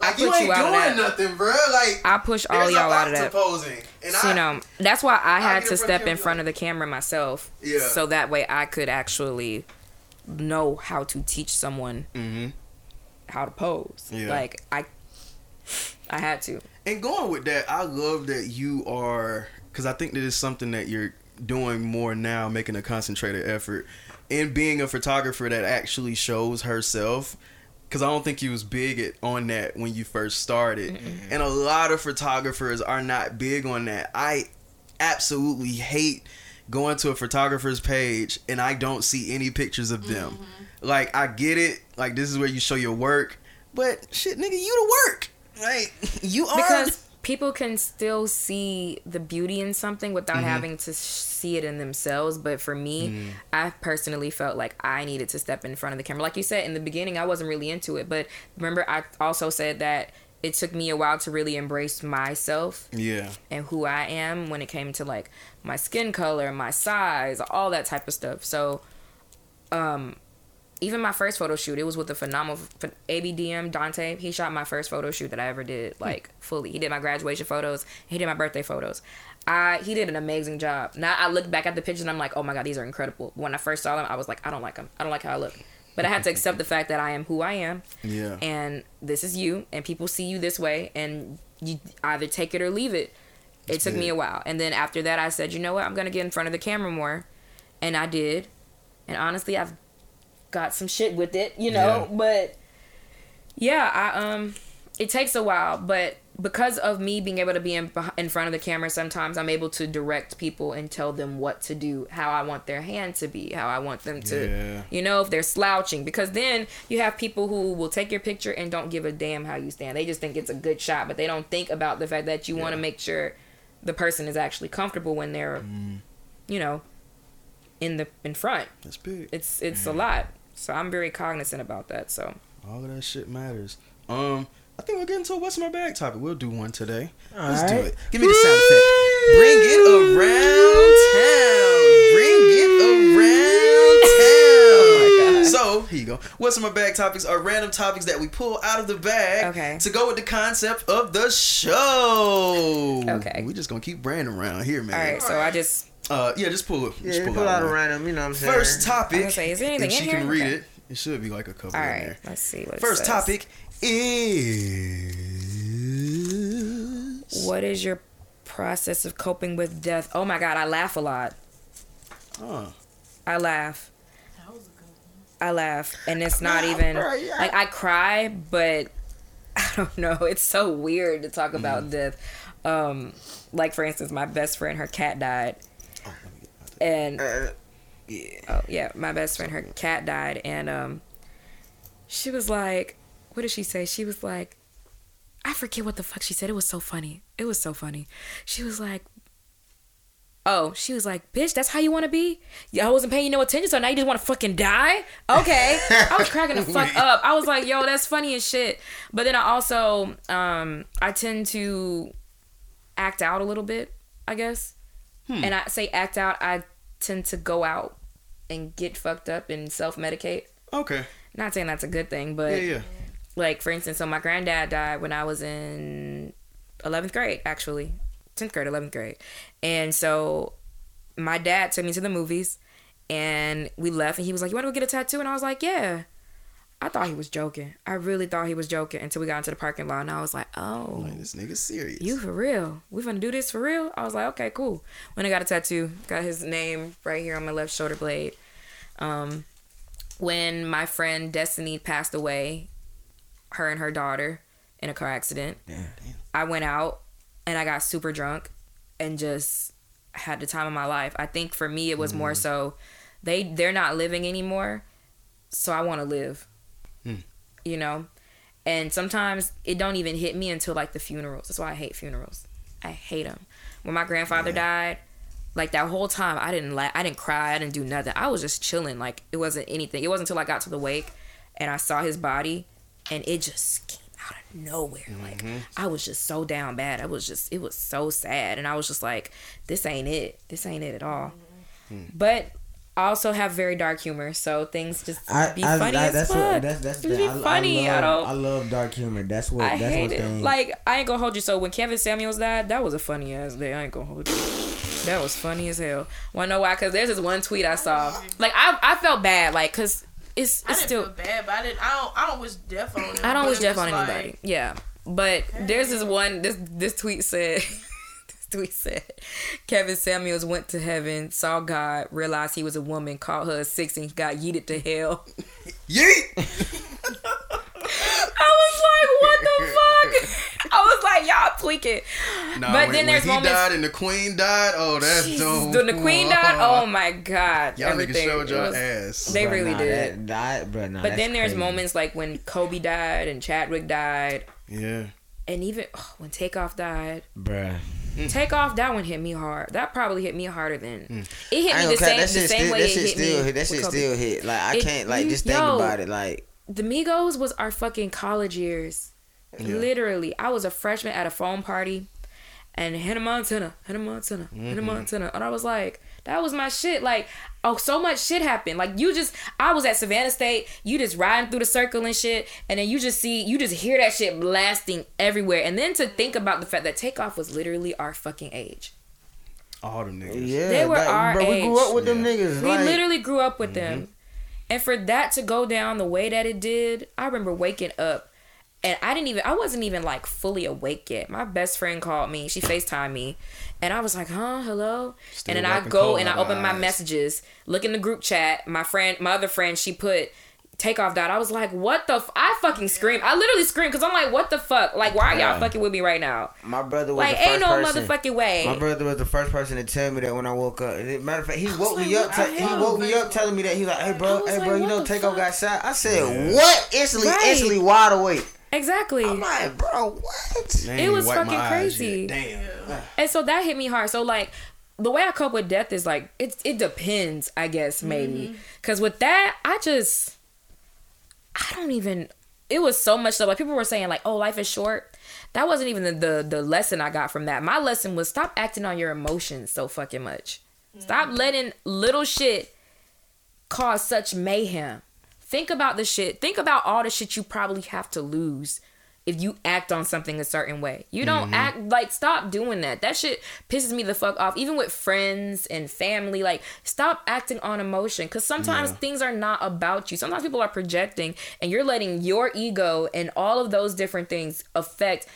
I like you ain't you out of doing that. nothing, bro. Like I push all y'all a out of that. to posing, and So, I, you know, that's why I had get to in front of step in front of the camera myself. Yeah. So that way I could actually know how to teach someone Mhm. how to pose. Yeah. Like I I had to. And going with that, I love that you are because I think that is something that you're doing more now, making a concentrated effort in being a photographer that actually shows herself. Because I don't think you was big at, on that when you first started, mm and a lot of photographers are not big on that. I absolutely hate going to a photographer's page and I don't see any pictures of them. Mm-hmm. Like I get it, like this is where you show your work, but shit, nigga, you the work. Like you are because people can still see the beauty in something without mm-hmm. having to see it in themselves. But for me, mm-hmm. I personally felt like I needed to step in front of the camera. Like you said in the beginning, I wasn't really into it, but remember I also said that it took me a while to really embrace myself. Yeah. And who I am when it came to like my skin color, my size, all that type of stuff. So, um, even my first photo shoot, it was with the phenomenal ABDM Dante. He shot my first photo shoot that I ever did, hmm. like fully. He did my graduation photos. He did my birthday photos. I he did an amazing job. Now I look back at the pictures and I'm like, oh my god, these are incredible. When I first saw them, I was like, I don't like them. I don't like how I look. But I had to accept the fact that I am who I am. Yeah. And this is you, and people see you this way, and you either take it or leave it. It took me a while, and then after that, I said, you know what, I'm gonna get in front of the camera more, and I did. And honestly, I've got some shit with it, you know. Yeah. But yeah, I um, it takes a while, but because of me being able to be in, in front of the camera sometimes i'm able to direct people and tell them what to do how i want their hand to be how i want them to yeah. you know if they're slouching. Because then you have people who will take your picture and don't give a damn how you stand. They just think it's a good shot but they don't think about the fact that you yeah. want to make sure the person is actually comfortable when they're mm. you know in the in front. That's big. It's it's a lot. So i'm very cognizant about that so. All of that shit matters. Um I think we'll get into a what's in my bag topic. We'll do one today. All Let's right. do it. Give me the sound effect. Bring it around town. Bring it around town. Oh so here you go. What's in my bag topics are random topics that we pull out of the bag okay. to go with the concept of the show. Okay. We're just gonna keep branding around here, man. All right. So I just. Uh yeah, just pull it. Yeah, just pull, pull out, a random. You know what I'm saying. First topic. Say, is there anything and in she here? can read okay. it. It should be like a couple. All right. There. Let's see what. First topic is what is your process of coping with death? Oh my god, I laugh a lot. Huh. I laugh. I laugh, and it's not even like I cry, but I don't know. It's so weird to talk about mm. death. Um, like for instance, my best friend, her cat died, oh, and uh, yeah. oh yeah, my best friend, her cat died, and um, she was like, what did she say? She was like, I forget what the fuck she said. It was so funny. It was so funny. She was like, Oh, she was like, bitch, that's how you want to be? Yeah, I wasn't paying you no attention, so now you just want to fucking die? Okay. I was cracking the fuck up. I was like, yo, that's funny as shit. But then I also, um, I tend to act out a little bit, I guess. Hmm. And I say act out, I tend to go out and get fucked up and self medicate. Okay. Not saying that's a good thing, but yeah, yeah. Like for instance, so my granddad died when I was in eleventh grade, actually, tenth grade, eleventh grade, and so my dad took me to the movies, and we left, and he was like, "You want to go get a tattoo?" And I was like, "Yeah." I thought he was joking. I really thought he was joking until we got into the parking lot, and I was like, "Oh, like, this nigga's serious. You for real? We gonna do this for real?" I was like, "Okay, cool." When I got a tattoo, got his name right here on my left shoulder blade. Um, when my friend Destiny passed away, her and her daughter in a car accident. Yeah, I went out and I got super drunk and just had the time of my life. I think for me it was mm. more so they they're not living anymore, so I want to live. Mm. You know? And sometimes it don't even hit me until like the funerals. That's why I hate funerals. I hate them. When my grandfather yeah. died, like that whole time I didn't laugh, I didn't cry, I didn't do nothing. I was just chilling. Like it wasn't anything. It wasn't until I got to the wake and I saw his body and it just came out of nowhere. Mm-hmm. Like I was just so down bad. I was just it was so sad and I was just like, this ain't it. This ain't it at all. Mm-hmm. But I also have very dark humor, so things just I, be I, funny I, as that's fuck. What, that's that's the, I, funny. I, love, I, love dark humor. That's what. I that's hate what it. Like I ain't gonna hold you. So when Kevin Samuels died, that was a funny ass day. I ain't gonna hold you. That was funny as hell. Wanna know why? Cause there's this one tweet I saw. Like I, I felt bad. Like cause it's, it's still bad. But I didn't. I don't. I don't wish death on. Them, I don't wish death on like, anybody. Yeah. But okay. there's this one. This this tweet said. this tweet said Kevin Samuels went to heaven, saw God, realized he was a woman, called her a six, and got yeeted to hell. Yeet. I was like, what the fuck? I was like, y'all tweaking. Nah, but when, then there's when he moments. died and the queen died. Oh, that's Jesus, dope. when the queen died, oh my god, Y'all niggas everything. showed It your was- ass. They Bruh, really nah, did. That, that, bruh, nah, But then there's crazy. moments like when Kobe died and Chadwick died, yeah. and even oh, when Takeoff died. bruh. Mm. Takeoff, that one hit me hard. That probably hit me harder than mm. it hit me ain't the same, that shit the same still. way That it shit hit still me. hit. That shit still hit. Like I It- can't like you- just think yo. about it. Like The Migos was our fucking college years. Yeah. Literally, I was a freshman at a phone party, and Hannah Montana, Hannah Montana, Hannah mm-hmm. Montana, and I was like, that was my shit. Like, oh, so much shit happened. Like, you just, I was at Savannah State, you just riding through the circle and shit, and then you just see, you just hear that shit blasting everywhere, and then to think about the fact that Takeoff was literally our fucking age. All them niggas. yeah, They were like, our bro, we grew up with them niggas. We like, literally grew up with them. Mm-hmm. And for that to go down the way that it did, I remember waking up and I didn't even I wasn't even like fully awake yet. My best friend called me. She FaceTimed me. And I was like, huh, hello? Still and then I go and I open my messages, look in the group chat. My friend, my other friend, she put takeoff died. I was like, what the? F-? I fucking screamed. I literally screamed because I'm like, what the fuck? Like, why are y'all Yeah. fucking with me right now? My brother was Like, the first ain't no person. motherfucking way. My brother was the first person to tell me that when I woke up. And Matter of fact, he woke like, me up. what Te- he woke me up telling me that he like, hey bro, hey like, bro, you know Takeoff fuck? got shot. I said what? Instantly, Right. instantly wide awake. Exactly. I'm like, bro, what? They It was fucking crazy. yet. Damn. And so that hit me hard. So like the way I cope with death is like it it depends, I guess maybe. Mm-hmm. Cuz with that, I just I don't even it was so much stuff. Like people were saying like, "Oh, life is short." That wasn't even the, the the lesson I got from that. My lesson was stop acting on your emotions so fucking much. Stop mm-hmm. letting little shit cause such mayhem. Think about the shit. Think about all the shit you probably have to lose if you act on something a certain way. You don't mm-hmm. act like stop doing that. That shit pisses me the fuck off. Even with friends and family, like stop acting on emotion cuz sometimes Yeah. things are not about you. Sometimes people are projecting and you're letting your ego and all of those different things affect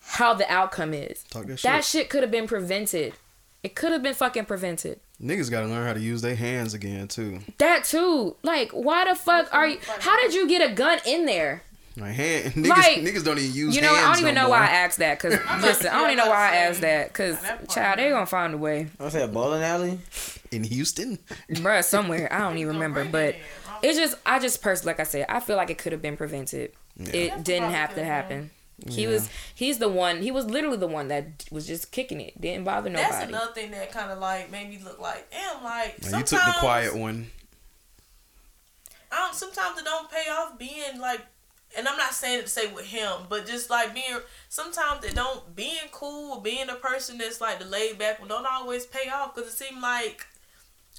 how the outcome is. Talk that that shit. shit could have been prevented. It could have been fucking prevented. Niggas gotta learn how to use their hands again too. That too. Like, why the fuck are you? How did you get a gun in there? Like hand niggas, Like, niggas don't even use You know, I don't even no know more. why I asked that. Cause listen, I don't even know why I asked that. Cause That part, child, they gonna find a way, I said bowling alley. in Houston. bruh, somewhere. I don't even remember, but it's just, I just personally, like I said, I feel like it could have been prevented. It didn't have to happen. He was, he's the one. He was literally the one that was just kicking it. Didn't bother nobody. That's another thing that kind of like made me look like, damn, like Now, you took the quiet one. I don't. Sometimes it don't pay off being like, and I'm not saying it to say with him, but just like being. Sometimes it don't being cool, being a person that's like the laid back one don't always pay off because it seems like,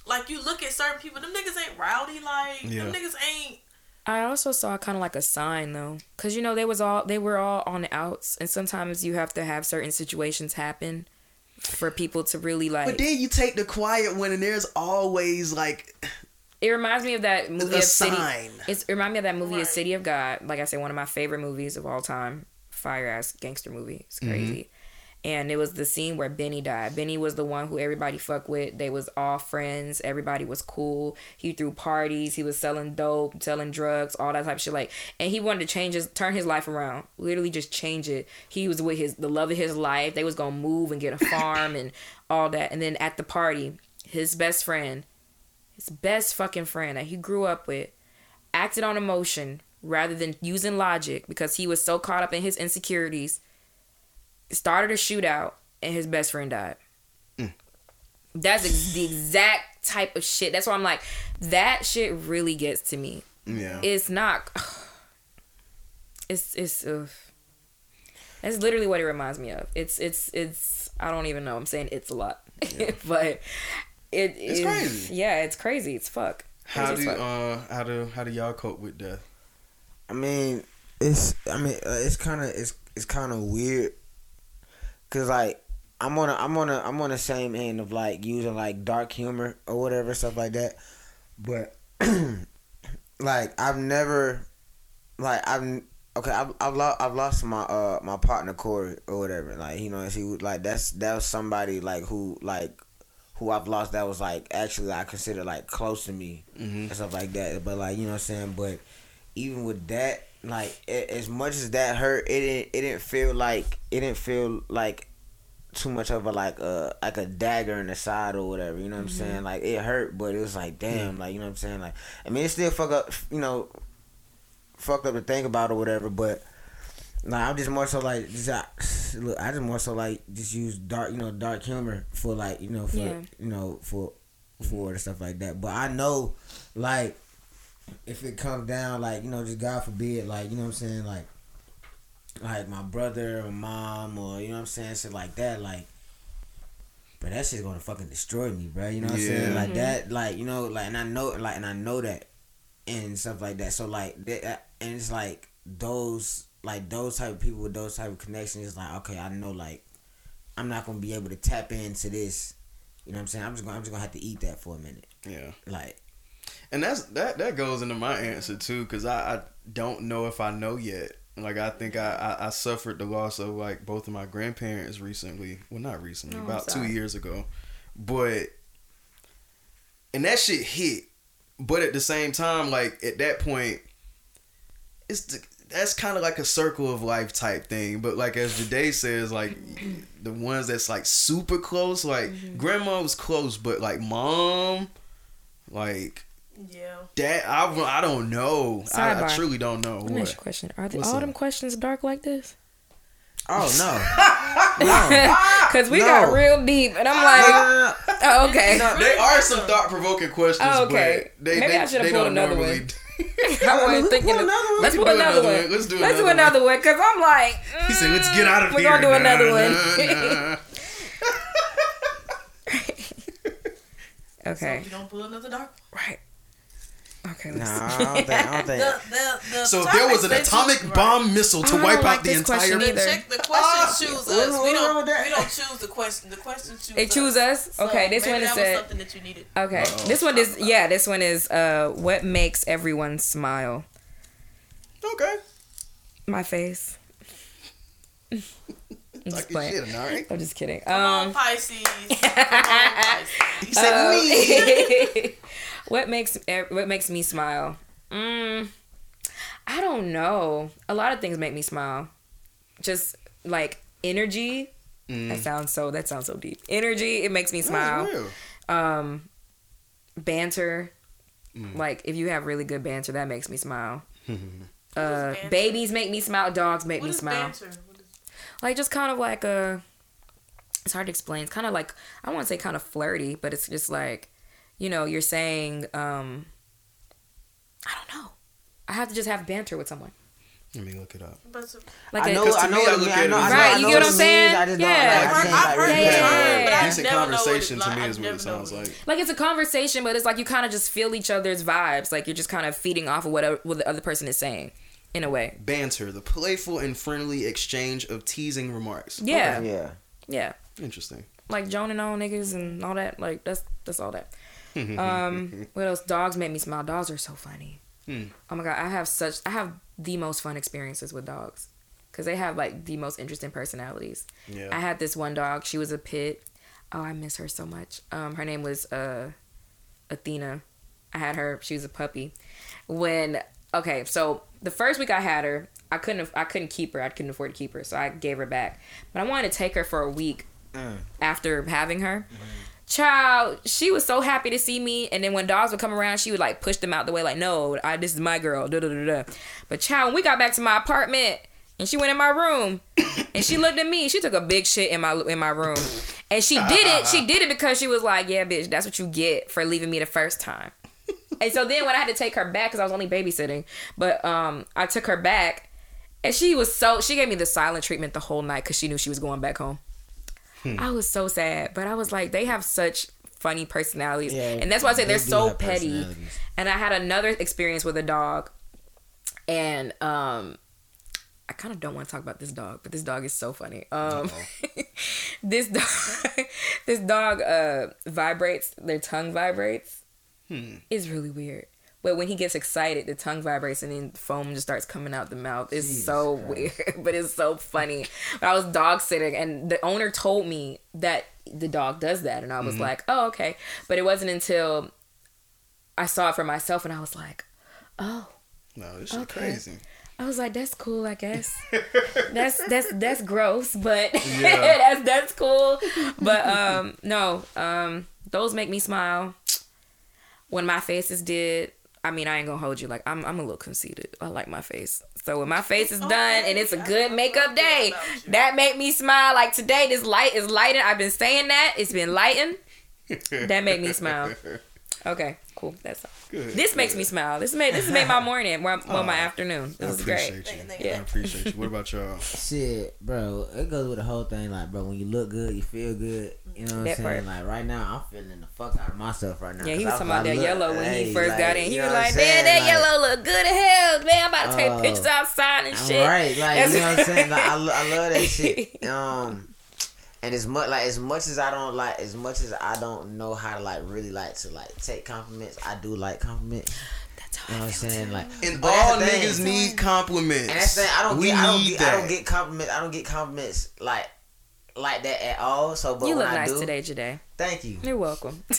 like you look at certain people, them niggas ain't rowdy, like Yeah. them niggas ain't. I also saw kind of like a sign though, cause you know they was all they were all on the outs, and sometimes you have to have certain situations happen for people to really like. But then you take the quiet one, and there's always like It reminds me of that movie a of City. sign. It's, it reminds me of that movie Right. of City of God. Like I said, one of my favorite movies of all time. Fire ass gangster movie. It's mm-hmm. crazy. And it was the scene where Benny died. Benny was the one who everybody fucked with. They was all friends. Everybody was cool. He threw parties. He was selling dope, selling drugs, all that type of shit. Like, and he wanted to change his, turn his life around. Literally, just change it. He was with his the love of his life. They was gonna move and get a farm and all that. And then at the party, his best friend, his best fucking friend that he grew up with acted on emotion rather than using logic because he was so caught up in his insecurities started a shootout and his best friend died. That's ex- the exact type of shit. That's why i'm like that shit really gets to me. Yeah. it's not it's it's uh, that's literally what it reminds me of. It's it's it's i don't even know. I'm saying it's a lot. But it It's is- crazy. yeah it's crazy it's fuck how do fuck. uh how do how do y'all cope with death? I mean, it's I mean uh, it's kind of it's it's kind of weird, cause like I'm on a I'm on a I'm on the same end of like using like dark humor or whatever stuff like that, but like I've never like I've okay, I've I've lost I've lost my uh my partner Corey or whatever. Like you know, he was like that's that was somebody like who like who I've lost that was like actually I consider like close to me Mm-hmm. and stuff like that. But like you know what I'm saying. But even with that, like a- as much as that hurt, it didn't it didn't feel like it didn't feel like too much of a like a like a dagger in the side or whatever. You know what I'm saying? Like it hurt, but it was like damn, like you know what I'm saying? Like I mean, it still fuck up. You know, fucked up to think about or whatever. But like I'm just more so like just I, look. I just more so like just use dark, you know, dark humor for like you know for Yeah. you know for for and stuff like that. But I know like if it comes down like you know just God forbid like you know what I'm saying like like my brother or mom or you know what I'm saying shit like that like. But that shit's gonna fucking destroy me, bro. You know what I'm saying? Yeah. Like that, like you know, like and I know, like and I know that, and stuff like that. So like, that, and it's like those, like those type of people with those type of connections. It's like, okay, I know, like, I'm not gonna be able to tap into this. You know what I'm saying? I'm just gonna, I'm just gonna have to eat that for a minute. Yeah. Like, And that's that that goes into my answer too, because I, I don't know if I know yet. Like I think I, I, I suffered the loss of like both of my grandparents recently. Well, not recently, Oh, I'm about two years ago. But and that shit hit. But at the same time, like at that point, it's the, that's kind of like a circle of life type thing. But like as Jade says, like the ones that's like super close, like Mm-hmm. grandma was close, but like mom, like Yeah. that I, I don't know. I, I truly don't know. Let me ask you a question. Are the, What's all up? them questions dark like this? oh no, no, Because we No. got real deep, and I'm like, no, no. oh, okay. They are some thought provoking questions. Oh, okay. But they, Maybe they, I should've pulled don't another normally. one. I wasn't Let's thinking. another one. Let's We do another another one. one. Let's do Let's do another another one because I'm like, he said, "Let's get out of mm, here. We're gonna do Nah, another one. nah, nah. okay, So you don't pull another dark. right. Okay. Nah, let's- I don't think. I don't think. The, the, the So if there was an atomic you- bomb missile to I don't wipe like out the entire. either. Check the questions Ah, choose what's- us. what's We don't. with that? We don't choose the question. The questions choose. They choose us. So Okay, this maybe one is that was said. something that you needed. Okay, Uh-oh. this one is yeah. This one is uh, what makes everyone smile? Okay. My face. I'm just playing. shit, all right. I'm just kidding. Come on, Um, Pisces. Come on, Pisces. He said me. what makes what makes me smile? Mm, I don't know. A lot of things make me smile. Just like energy. That sounds so. That sounds so deep. Energy. It makes me smile. Um banter Mm. like if you have really good banter that makes me smile uh babies make me smile dogs make What me is smile banter? What is- like just kind of like a it's hard to explain it's kind of like i want to say kind of flirty but it's just like you know you're saying um i don't know i have to just have banter with someone Let me look it up. Like I a- know. Because to I know. me, I what it look mean- at I it know. as Right, you get what I'm saying? I just. Yeah. Like, I heard, I've heard Yeah, yeah, term, yeah. but Decent never know what it- conversation to me I've is what it sounds like. like it's a conversation but it's like you kind of just feel each other's vibes like you're just kind of feeding off of what, what the other person is saying in a way Banter, the playful and friendly exchange of teasing remarks. yeah Yeah. yeah Interesting. like Joan and all niggas and all that. Like that's that's all that. Um, what else? Dogs make me smile. Dogs are so funny. Hmm. Oh my god, I have such I have the most fun experiences with dogs because they have like the most interesting personalities. Yeah. I had this one dog. She was a pit. Oh, I miss her so much. Um, her name was uh, Athena. I had her. She was a puppy. When okay, so the first week I had her, I couldn't I couldn't keep her. I couldn't afford to keep her, so I gave her back. But I wanted to take her for a week after having her. Child, she was so happy to see me, and then when dogs would come around, she would like push them out the way, like, "No, I, this is my girl." Da, da, da, da. But child, when we got back to my apartment, and she went in my room, and she looked at me. She took a big shit in my in my room, and she did it. She did it because she was like, "Yeah, bitch, that's what you get for leaving me the first time." And so then when I had to take her back because I was only babysitting, but um, I took her back, and she was so she gave me the silent treatment the whole night because she knew she was going back home. I was so sad, but I was like, they have such funny personalities, Yeah, and that's why I say they they're so petty. And I had another experience with a dog, and um, I kind of don't want to talk about this dog, but this dog is so funny. Um, this dog, this dog uh vibrates. Their tongue vibrates. Hmm. It's really weird. But when he gets excited, the tongue vibrates and then foam just starts coming out the mouth. It's Jesus so Christ. weird, but it's so funny. I was dog sitting and the owner told me that the dog does that, and I was mm-hmm. like, oh okay. But it wasn't until I saw it for myself, and I was like, oh. No, this is okay. crazy. I was like, that's cool, I guess. that's that's that's gross, but yeah. that's that's cool. But um no, um those make me smile. When my face is dead, I mean I ain't gonna hold you. Like I'm I'm a little conceited. I like my face. So when my face is done and it's a good makeup day, that make me smile. Like today, this light is lighting. I've been saying that. It's been lighting. that make me smile. Okay, cool. That's all. Good. This good. makes me smile. This made this made my morning, well, well my afternoon. This I is great. You. Yeah. I appreciate you. What about y'all? Shit, bro. It goes with the whole thing. Like, bro, when you look good, you feel good. You know what that I'm saying? Part. Like right now, I'm feeling the fuck out of myself right now. Yeah, he was talking about that look, yellow when hey, he first like, got in. He was like, "Man, that like, yellow look good as hell, man. I'm about to take uh, pictures outside and shit." Right, like That's you know what I'm saying? Like, I, I love that shit. Um, and as much like as much as I don't like as much as I don't know how to like really like to like take compliments, I do like compliments. That's how you know what I'm saying. Like, and all niggas need compliments. And that's the thing. I don't we get. I don't get. That. I don't get compliments. I don't get compliments like like that at all. So, but you look I nice do, today, Jade. Thank you. You're welcome.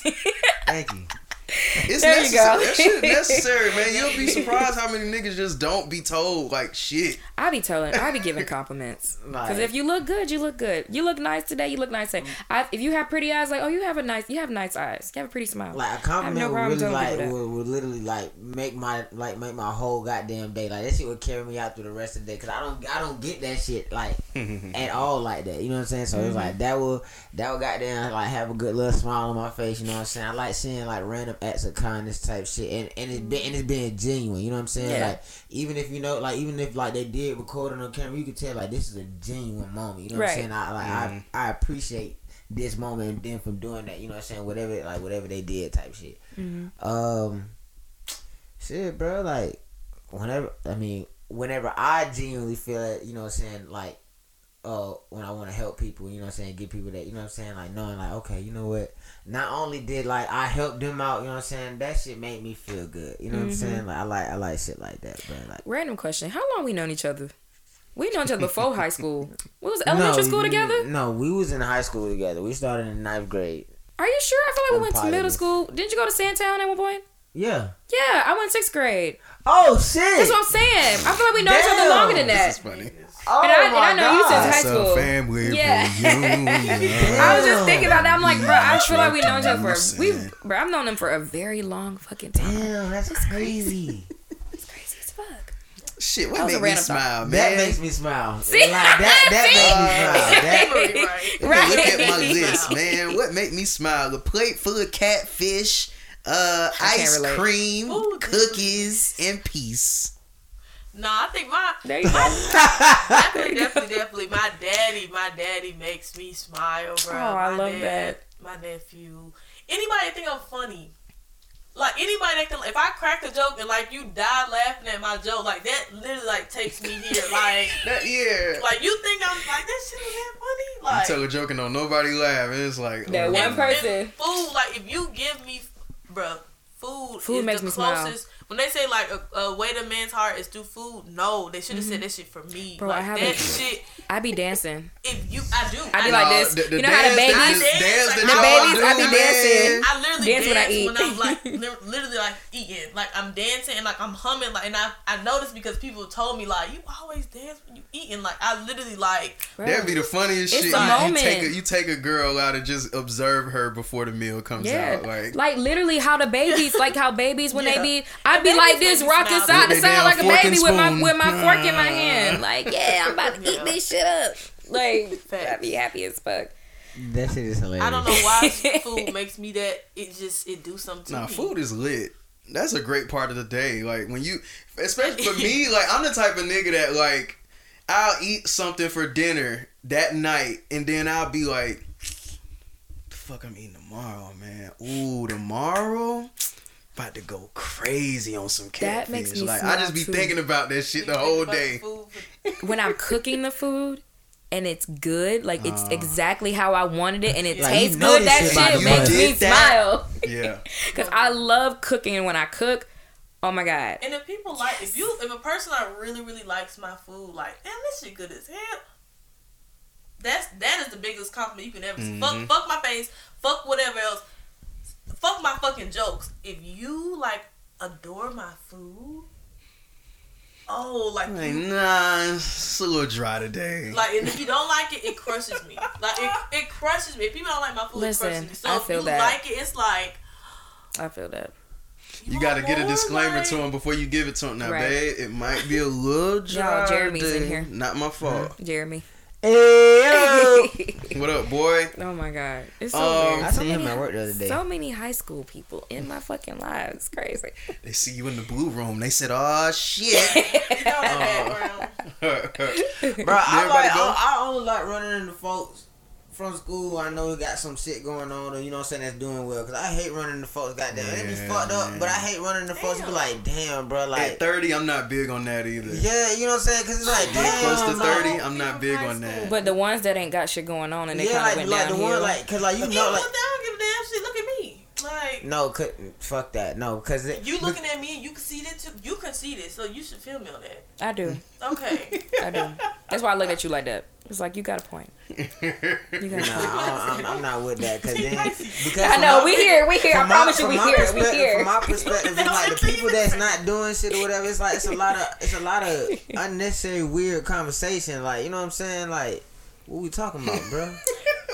Thank you. It's there necessary. That shit necessary, man. You'll be surprised how many niggas just don't be told like shit. I be telling, I be giving compliments because if you look good, you look good. You look nice today. You look nice today. I, if you have pretty eyes, like oh, you have a nice, you have nice eyes. You have a pretty smile. Like a compliment no would really like would, would, literally like make my like make my whole goddamn day. Like that shit would carry me out through the rest of the day because I don't I don't get that shit like at all like that. You know what I'm saying? So mm-hmm. it's like that will that will goddamn like have a good little smile on my face. You know what I'm saying? I like seeing like random acts of kindness type shit, and and it's been and it's being genuine. You know what I'm saying? Yeah. Like even if you know, like even if like they did record it on camera, you could tell like this is a genuine moment. You know what I'm saying? I like mm-hmm. I I appreciate this moment and then from doing that. You know what I'm saying? Whatever like whatever they did type shit. Mm-hmm. Um, shit, bro. Like whenever I mean whenever I genuinely feel it, you know what I'm saying? Like uh, when I want to help people, you know what I'm saying, give people that, you know what I'm saying, like knowing like, okay, you know what, not only did like I help them out, you know what I'm saying, that shit made me feel good, you know mm-hmm. what I'm mm-hmm. saying, like I like I like shit like that, bro. Like random question, how long we known each other? We known each other before high school. We was elementary no, school together. No, we was in high school together. We started in ninth grade. Are you sure? I feel like we I'm went to middle school. Didn't you go to Sandtown at one point? Yeah. Yeah, I went sixth grade. Oh shit! That's what I'm saying. I feel like we know Damn. each other longer than that. This is funny. Oh and, I, and I know God. you since high school. family yeah. I was just thinking about that. I'm like, bro, I feel like we know each other for we, bro. I've known them for a very long fucking time. Damn, that's crazy. It's crazy as fuck. Shit, what makes me smile, man? That makes me smile. See? Like that, that makes me smile. That, right. Look at my list, man. What make me smile? A plate full of catfish, uh, ice cream, Ooh, cookies, and peace. No, I think my there you go. definitely, definitely, definitely. My daddy, my daddy makes me smile, bro. Oh, I my love dad, that. My nephew, anybody think I'm funny, like anybody that can, if I crack a joke and like you die laughing at my joke, like that literally like takes me here, like that, yeah. Like you think I'm like that shit was that funny? Like you tell a joke and don't nobody laugh. It's like that oh, one person. Food, like if you give me, bro, food, food makes me closest, smile when they say like a, a way to man's heart is through food, no, they should have mm-hmm. said that shit for me. Bro, like, I have that shit. I be dancing. If you, I do. I be like this. The, the you know how the babies, dance, the, the babies, I be dancing. I literally dance, dance when I eat. When I'm like literally like eating, like I'm dancing and like I'm humming, like and I I noticed because people told me like you always dance when you eating. Like I literally like. That'd be the funniest it's shit. A you, moment. you take a, you take a girl out and just observe her before the meal comes yeah. out. Like like literally how the babies like how babies when yeah. they be I'd be like this rocking side to side like a baby with my with my fork in my hand. Like, yeah, I'm about to eat this shit up. Like, I'd be happy as fuck. That shit is hilarious. I don't know why food makes me that. It just it do something. Nah, me. food is lit. That's a great part of the day. Like when you, especially for me, like I'm the type of nigga that like I'll eat something for dinner that night, and then I'll be like, "The fuck I'm eating tomorrow, man? Ooh, tomorrow." About to go crazy on some catfish. That makes me like I just be food. thinking about that shit the whole day. when I'm cooking the food and it's good, like it's uh, exactly how I wanted it, and it like tastes good. That shit, makes me that. smile. Yeah, because I love cooking, and when I cook. Oh my god. And if people like, if you, if a person like really, really likes my food, like, damn, this shit good as hell. That's that is the biggest compliment you can ever. Mhm. Fuck, fuck my face. Fuck whatever else. Fuck my fucking jokes. If you like adore my food, oh, like Like, you, nah, it's a little dry today. like, and if you don't like it, it crushes me. Like it, it crushes me. If people don't like my food, Listen, it crushes me. So I if feel you that. like it, it's like I feel that. you gotta get a disclaimer like- to him before you give it to him. Now, Right. babe, it might be a little dry. Y'all, Jeremy's in here. Not my fault. Jeremy. Hey. What up, boy? oh my god. It's so Um, weird. I So him many- at work the other day. So many high school people in my fucking lives. It's crazy. They see you in the blue room. They said, "Oh shit." You know that background. Bro, I like? I, I only like running into folks from school. I know they got some shit going on, or you know what I'm saying that's doing well. Cause I hate running into folks. Goddamn, it be Yeah, fucked up. man. But I hate running into folks. Be like, damn, bro, At like. 30, I'm not big on that either. Yeah, you know what I'm saying? Cause it's like, Get damn, close to like- 30, I'm not big on that. But the ones that ain't got shit going on and they yeah, kind of like, went like the one, like, cause like you Yeah, know, like, I don't give a damn shit. Look at me. Like no, could fuck that, no, cause it, you looking at me and you conceded too. You can see this, so you should feel me on that. I do. Okay. I do. That's why I look at you like that. It's like you got a point. You got a point. I don't, I'm, I'm not with that. Cause then, because I know my- we here, we here. I from my- promise you, we my here, we here. From my perspective, it's like the people that's not doing shit or whatever. It's like it's a lot of it's a lot of unnecessary weird conversation. Like you know what I'm saying? Like what we talking about, bro?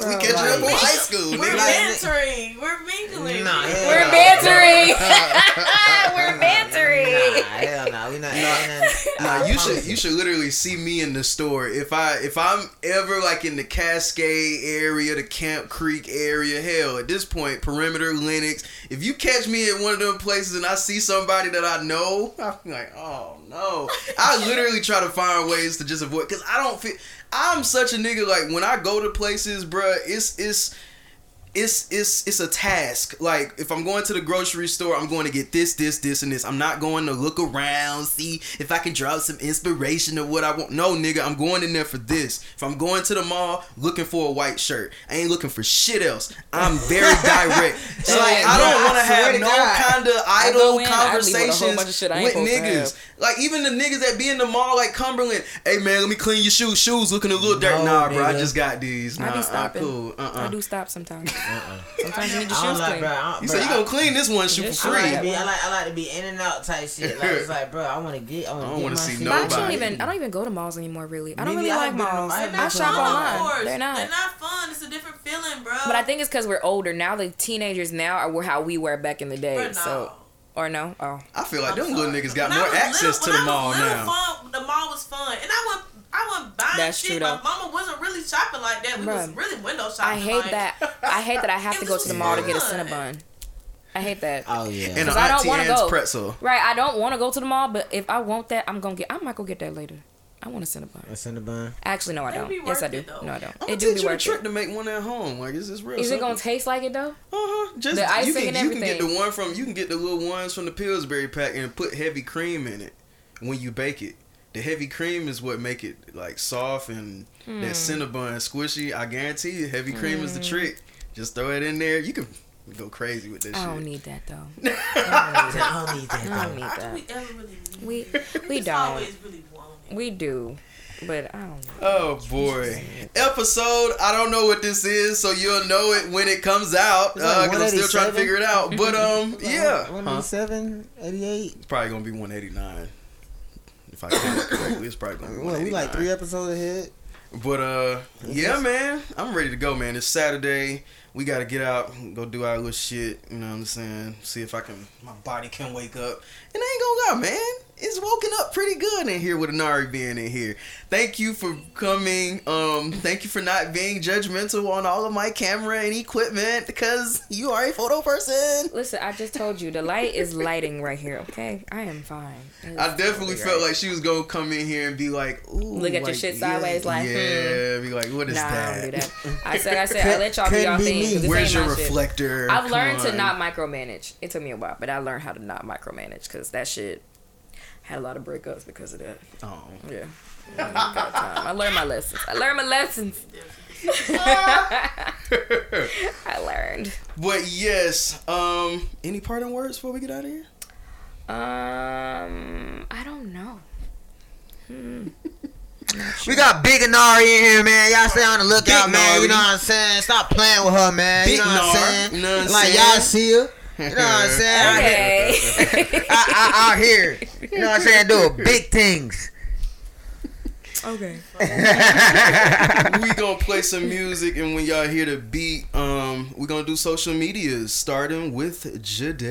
We catching up in like- high school, We're nigga. bantering. We're mingling. Nah, hell We're bantering. We're bantering. Nah, hell no. We not. Nah, Nah, you should you should literally see me in the store. If I if I'm ever like in the Cascade area, the Camp Creek area, hell, at this point, perimeter Linux. If you catch me at one of them places and I see somebody that I know, I'm like, oh no. I literally try to find ways to just avoid because I don't feel. I'm such a nigga. Like when I go to places, bruh, it's it's it's it's it's a task. Like if I'm going to the grocery store, I'm going to get this, this, this, and this. I'm not going to look around, see if I can draw some inspiration of what I want. No, nigga, I'm going in there for this. If I'm going to the mall looking for a white shirt, I ain't looking for shit else. I'm very direct. So Hey, I don't want to have no kind of idle in, I with conversations bunch of shit I ain't with niggas. Like even the niggas that be in the mall, like Cumberland. Hey man, let me clean your shoes. Shoes looking a little dirty. No, Nah, bro, I just got these. Nah, I be I'm cool. Uh, uh I do stop sometimes. Uh-uh. Sometimes you need your I don't shoes like, clean. bro. I You bro, said you gonna clean this one shoe Just for I free. like, be, I like I like to be in and out type shit. Like it's like, bro, I want to get, I want I don't get wanna my see shit. But I actually don't even I don't even go to malls anymore. Really, I don't Maybe really I like have been to- malls. I I, have been to shop online. They're not. They're not fun. It's a different feeling, bro. But I think it's because we're older now. The teenagers now are how we were back in the day. No. So or no? Oh, I feel like I'm them little niggas got When more access little- to the mall little, now. Fun, the mall was fun, and I went. I wasn't buying That's shit. true, My mama wasn't really shopping like that. We was really window shopping. I hate like, that. I hate that I have to go to the mall to get a fun. Cinnabon. I hate that. Oh yeah. And an 'Cause I don't Auntie wanna Anne's go. pretzel. Right, I don't want to go to the mall, but if I want that, I'm gonna get. I might go get that later. I want a Cinnabon. What's in the bun? Actually, no, I don't. Yes, I do. it. No, I don't. I'm It gonna do be you a worth trick it. to make one at home. Like is this real. Is it simple. gonna taste like it though? Uh huh. Just The you icing can and you can get the one from you can get the little ones from the Pillsbury pack and put heavy cream in it when you bake it. The heavy cream is what make it like soft and Hmm. that Cinnabon squishy. I guarantee you, heavy cream is the trick. Just throw it in there. You can go crazy with this I don't shit. need that though. I don't need that. I don't though. need I do that. we ever really need We we It's don't. really. We do, but I don't. know. Oh boy. Episode, I don't know what this is, so you'll know it when it comes out. Like Uh, cause I'm still trying to figure it out. But um yeah. Huh? 187, 88. It's probably gonna be 189. If I count it correctly, it's probably gonna be Well, we like three episodes ahead. But uh, yeah, man, I'm ready to go, man. It's Saturday. We gotta get out, go do our little shit. You know what I'm saying? See if I can, my body can wake up. And I ain't gonna lie, man. It's woken up pretty good in here with Inari being in here. Thank you for coming. Um, thank you for not being judgmental on all of my camera and equipment because you are a photo person. Listen, I just told you the light is lighting right here. Okay, I am fine. I definitely right. felt like she was gonna come in here and be like, Ooh, Look at your like, shit yeah, sideways, like, hmm. yeah, be like, what is Nah, that? I don't do that. I said, I said, I let y'all do Couldn't y'all be thing. me. 'cause this Where's your my shit. reflector? I've Come learned to not micromanage. It took me a while, but I learned how to not micromanage because that shit had a lot of breakups because of that. Oh. Yeah. Yeah, got time. I learned my lessons. I learned my lessons. I learned. but yes, um, any parting words before we get out of here? Um, I don't know. Hmm. We got Big Nari in here, man. Y'all stay on the lookout, Big man. You know what I'm saying? Stop playing with her, man. Big you know what I'm saying? you know what like saying? y'all see her. You know what I'm saying? Out here- Okay. I, I, out here. You know what I'm saying? Doing big things. okay. we gonna play some music, and when y'all hear the beat, um, we gonna do social medias, starting with Jade.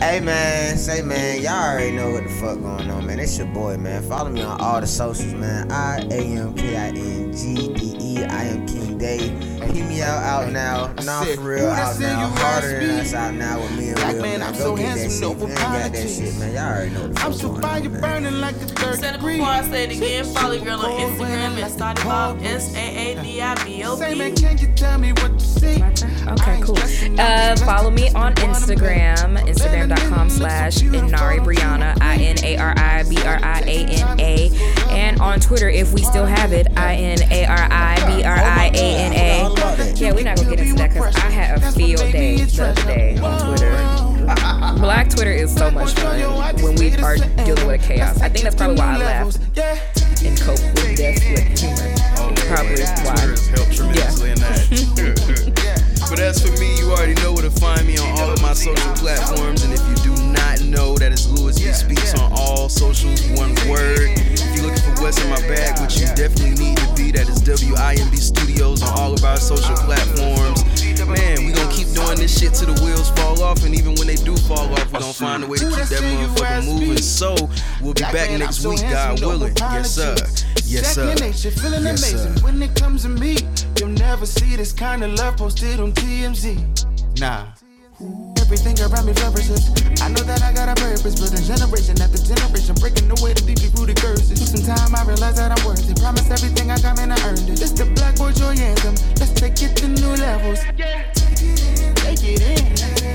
Hey man, say man, y'all already know what the fuck going on, man. It's your boy, man. Follow me on all the socials, man. I A M K I N G D E. I am King Day. Hit me out, out now. Nah, said, for real, who that out say now. you Harder than ask us out now with me and Black Will. man, Man, I'm go so get that handsome, shit. no Man, got that apologies. shit, man. Y'all already know what the I'm so going fire on, man. burning like a third Said it degree. before, I say it again. Follow your girl on Instagram at Started Bob S A A D I B O Say man, can you tell me what to see? Okay, cool. Uh, follow me on Instagram, instagram.com slash Inari Brianna, I N A R I B R I A N A. And on Twitter, if we still have it, I N A R I B R I A N A. Yeah, we're not gonna get into that because I had a field day the other day on Twitter. Black Twitter is so much fun when we are dealing with chaos. I think that's probably why I laugh and cope with death with humor. Probably why. Twitter's but as for me, you already know where to find me on all of my social platforms. And if you do not know, that is Louis B. Speaks on all socials, one word. If you're looking for what's in my bag, which you definitely need to be, that is WIMB Studios on all of our social platforms. Man, we gonna keep doing this shit till the wheels fall off, and even when they do fall off, we gonna find a way to keep that motherfucker moving. So we'll be back next week, God willing. Yes, sir. Yes, sir. Second nature, feeling Yes, sir. amazing. When it comes to me, you'll never see this kind of love posted on TMZ. Nah. Everything around me flourishes. I know that I got a purpose, building generation after generation, breaking away the deeply rooted curses. Took some time, I realized that I'm worth it. Promise everything I got, man, I earned it. This the Black Boy Joy anthem. Let's take it to new levels. Yeah, take it in and let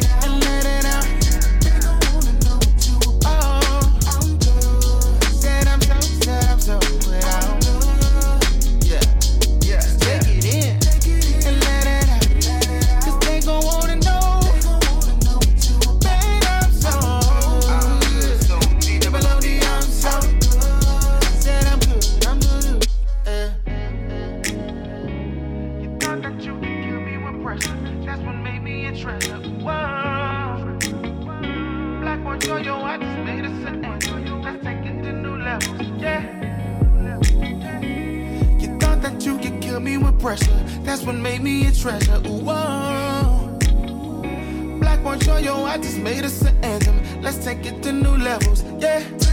pressure. That's what made me a treasure. Ooh, whoa. Black boy, yo, yo, I just made us an anthem. Let's take it to new levels. Yeah.